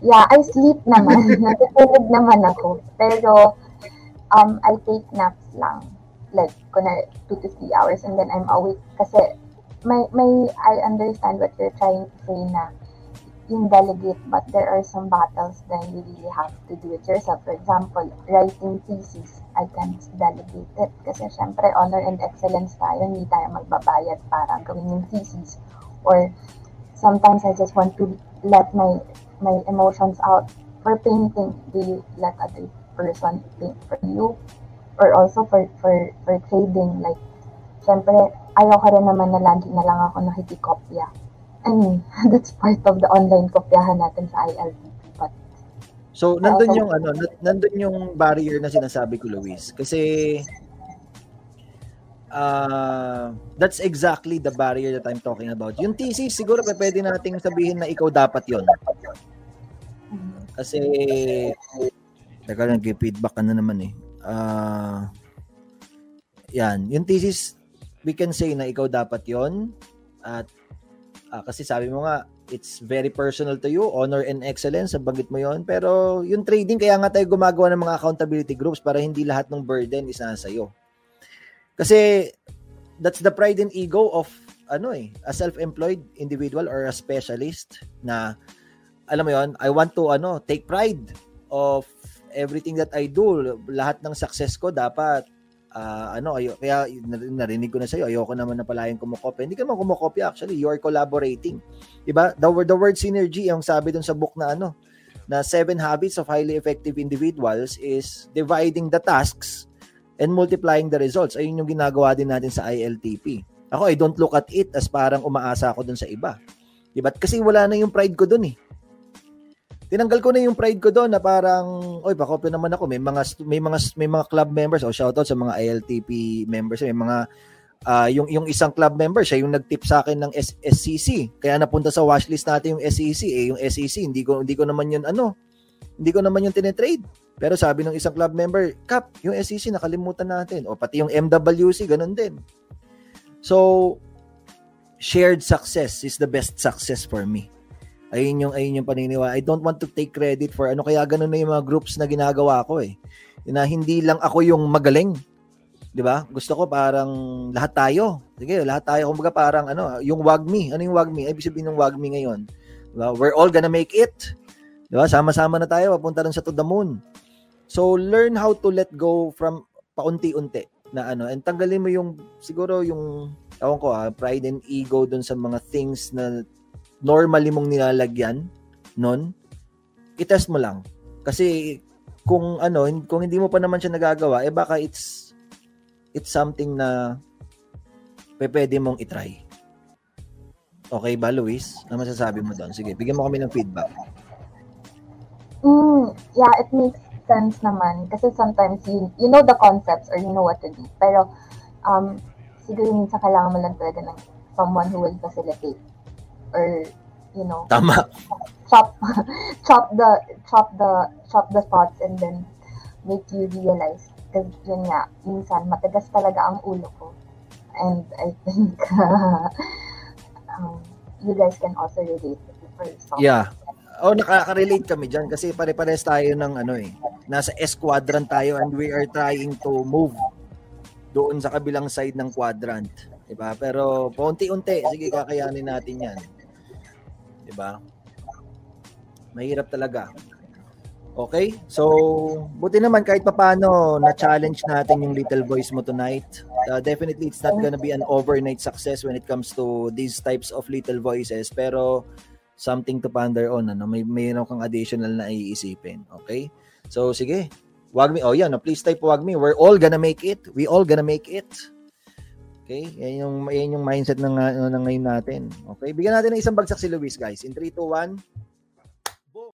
yeah, I sleep naman. Natutulog naman ako. Pero, um, I take naps lang. Like, kuna 2 to 3 hours and then I'm awake. Kasi, may, may, I understand what you're trying to say na yung delegate, but there are some battles that you really have to do it yourself. For example, writing thesis, I can't delegate it. Kasi syempre, honor and excellence tayo, hindi tayo magbabayad para gawin yung thesis. Or sometimes I just want to let my my emotions out. For painting, do you let other person paint for you? Or also for for for trading, like, syempre, ayoko rin naman na lagi na lang ako nakikikopya. I mean, that's part of the online kopyahan natin sa ILTP. But So, nandun yung ano, na- nandun yung barrier na sinasabi ko, Luis. Kasi uh, that's exactly the barrier that I'm talking about. Yung thesis, siguro pa pwede nating sabihin na ikaw dapat yon. Kasi, teka lang, feedback ka na naman eh. Ah, yan, yung thesis, we can say na ikaw dapat yon at ah, kasi sabi mo nga, it's very personal to you, honor and excellence, banggit mo yon Pero yung trading, kaya nga tayo gumagawa ng mga accountability groups para hindi lahat ng burden is nasa iyo. Kasi that's the pride and ego of ano eh, a self-employed individual or a specialist na alam mo yon I want to ano, take pride of everything that I do. Lahat ng success ko dapat ah, ano, ayo, kaya nar- narinig ko na sa'yo, ayoko naman na pala yung kumokopya. Hindi ka naman kumokopya actually, you are collaborating. Diba? The word, the word synergy, yung sabi dun sa book na ano, na seven habits of highly effective individuals is dividing the tasks and multiplying the results. Ayun yung ginagawa din natin sa ILTP. Ako, I don't look at it as parang umaasa ako dun sa iba. Diba? Kasi wala na yung pride ko dun eh tinanggal ko na yung pride ko doon na parang oy pakopya naman ako. May mga may mga may mga club members. O shoutout sa mga ILTP members. May mga ah, yung yung isang club member siya yung nag-tip sa akin ng S- SCC kaya napunta sa watchlist natin yung SEC eh yung SEC hindi ko hindi ko naman yun ano hindi ko naman yung tinetrade. Pero sabi ng isang club member Kap yung SEC nakalimutan natin. O pati yung MWC ganun din. So shared success is the best success for me Ayun yung ayun yung paniniwala. I don't want to take credit for ano kaya ganun na yung mga groups na ginagawa ko eh. Na hindi lang ako yung magaling. 'Di ba? Gusto ko parang lahat tayo. Sige, lahat tayo kumbaga parang ano, yung WAGMI. Ano yung WAGMI? Ibig sabihin ng WAGMI ngayon. 'Di? We're all gonna make it. 'Di ba? Sama-sama na tayo papunta rin sa to the moon. So learn how to let go from paunti-unti na ano and tanggalin mo yung siguro yung ewan ko ah, pride and ego dun sa mga things na normally mong nilalagyan nun, itest mo lang. Kasi kung ano, kung hindi mo pa naman siya nagagawa, eh baka it's it's something na pwede mong itry. Okay ba, Luis? Ano masasabi mo doon? Sige, bigyan mo kami ng feedback. Mm, yeah, it makes sense naman. Kasi sometimes you, you know the concepts or you know what to do. Pero, um, siguro minsan kailangan mo lang talaga ng someone who will facilitate. Or, you know, Tama. chop, chop the, chop the, chop the thoughts and then make you realize. Kasi yun nga, minsan matagas talaga ang ulo ko. And I think, um, you guys can also relate for some. Yeah. Oh, nakaka-relate kami diyan kasi pare-pares tayo ng ano eh. Nasa S quadrant tayo and we are trying to move doon sa kabilang side ng quadrant, 'di ba? Pero paunti-unti, sige kakayanin natin 'yan. 'Di ba? Mahirap talaga. Okay? So, buti naman kahit papano na-challenge natin yung little voice mo tonight. Uh, definitely, it's not gonna be an overnight success when it comes to these types of little voices. Pero, something to ponder on. Ano? May mayroon kang additional na iisipin. Okay? So, sige. Wag me. Oh, yan. Oh, please type wag me. We're all gonna make it. We all gonna make it. Okay? Yan yung, yan yung mindset ng, ano, ng ngayon natin. Okay? Bigyan natin ng isang bagsak si Luis, guys. In 3, 2, 1.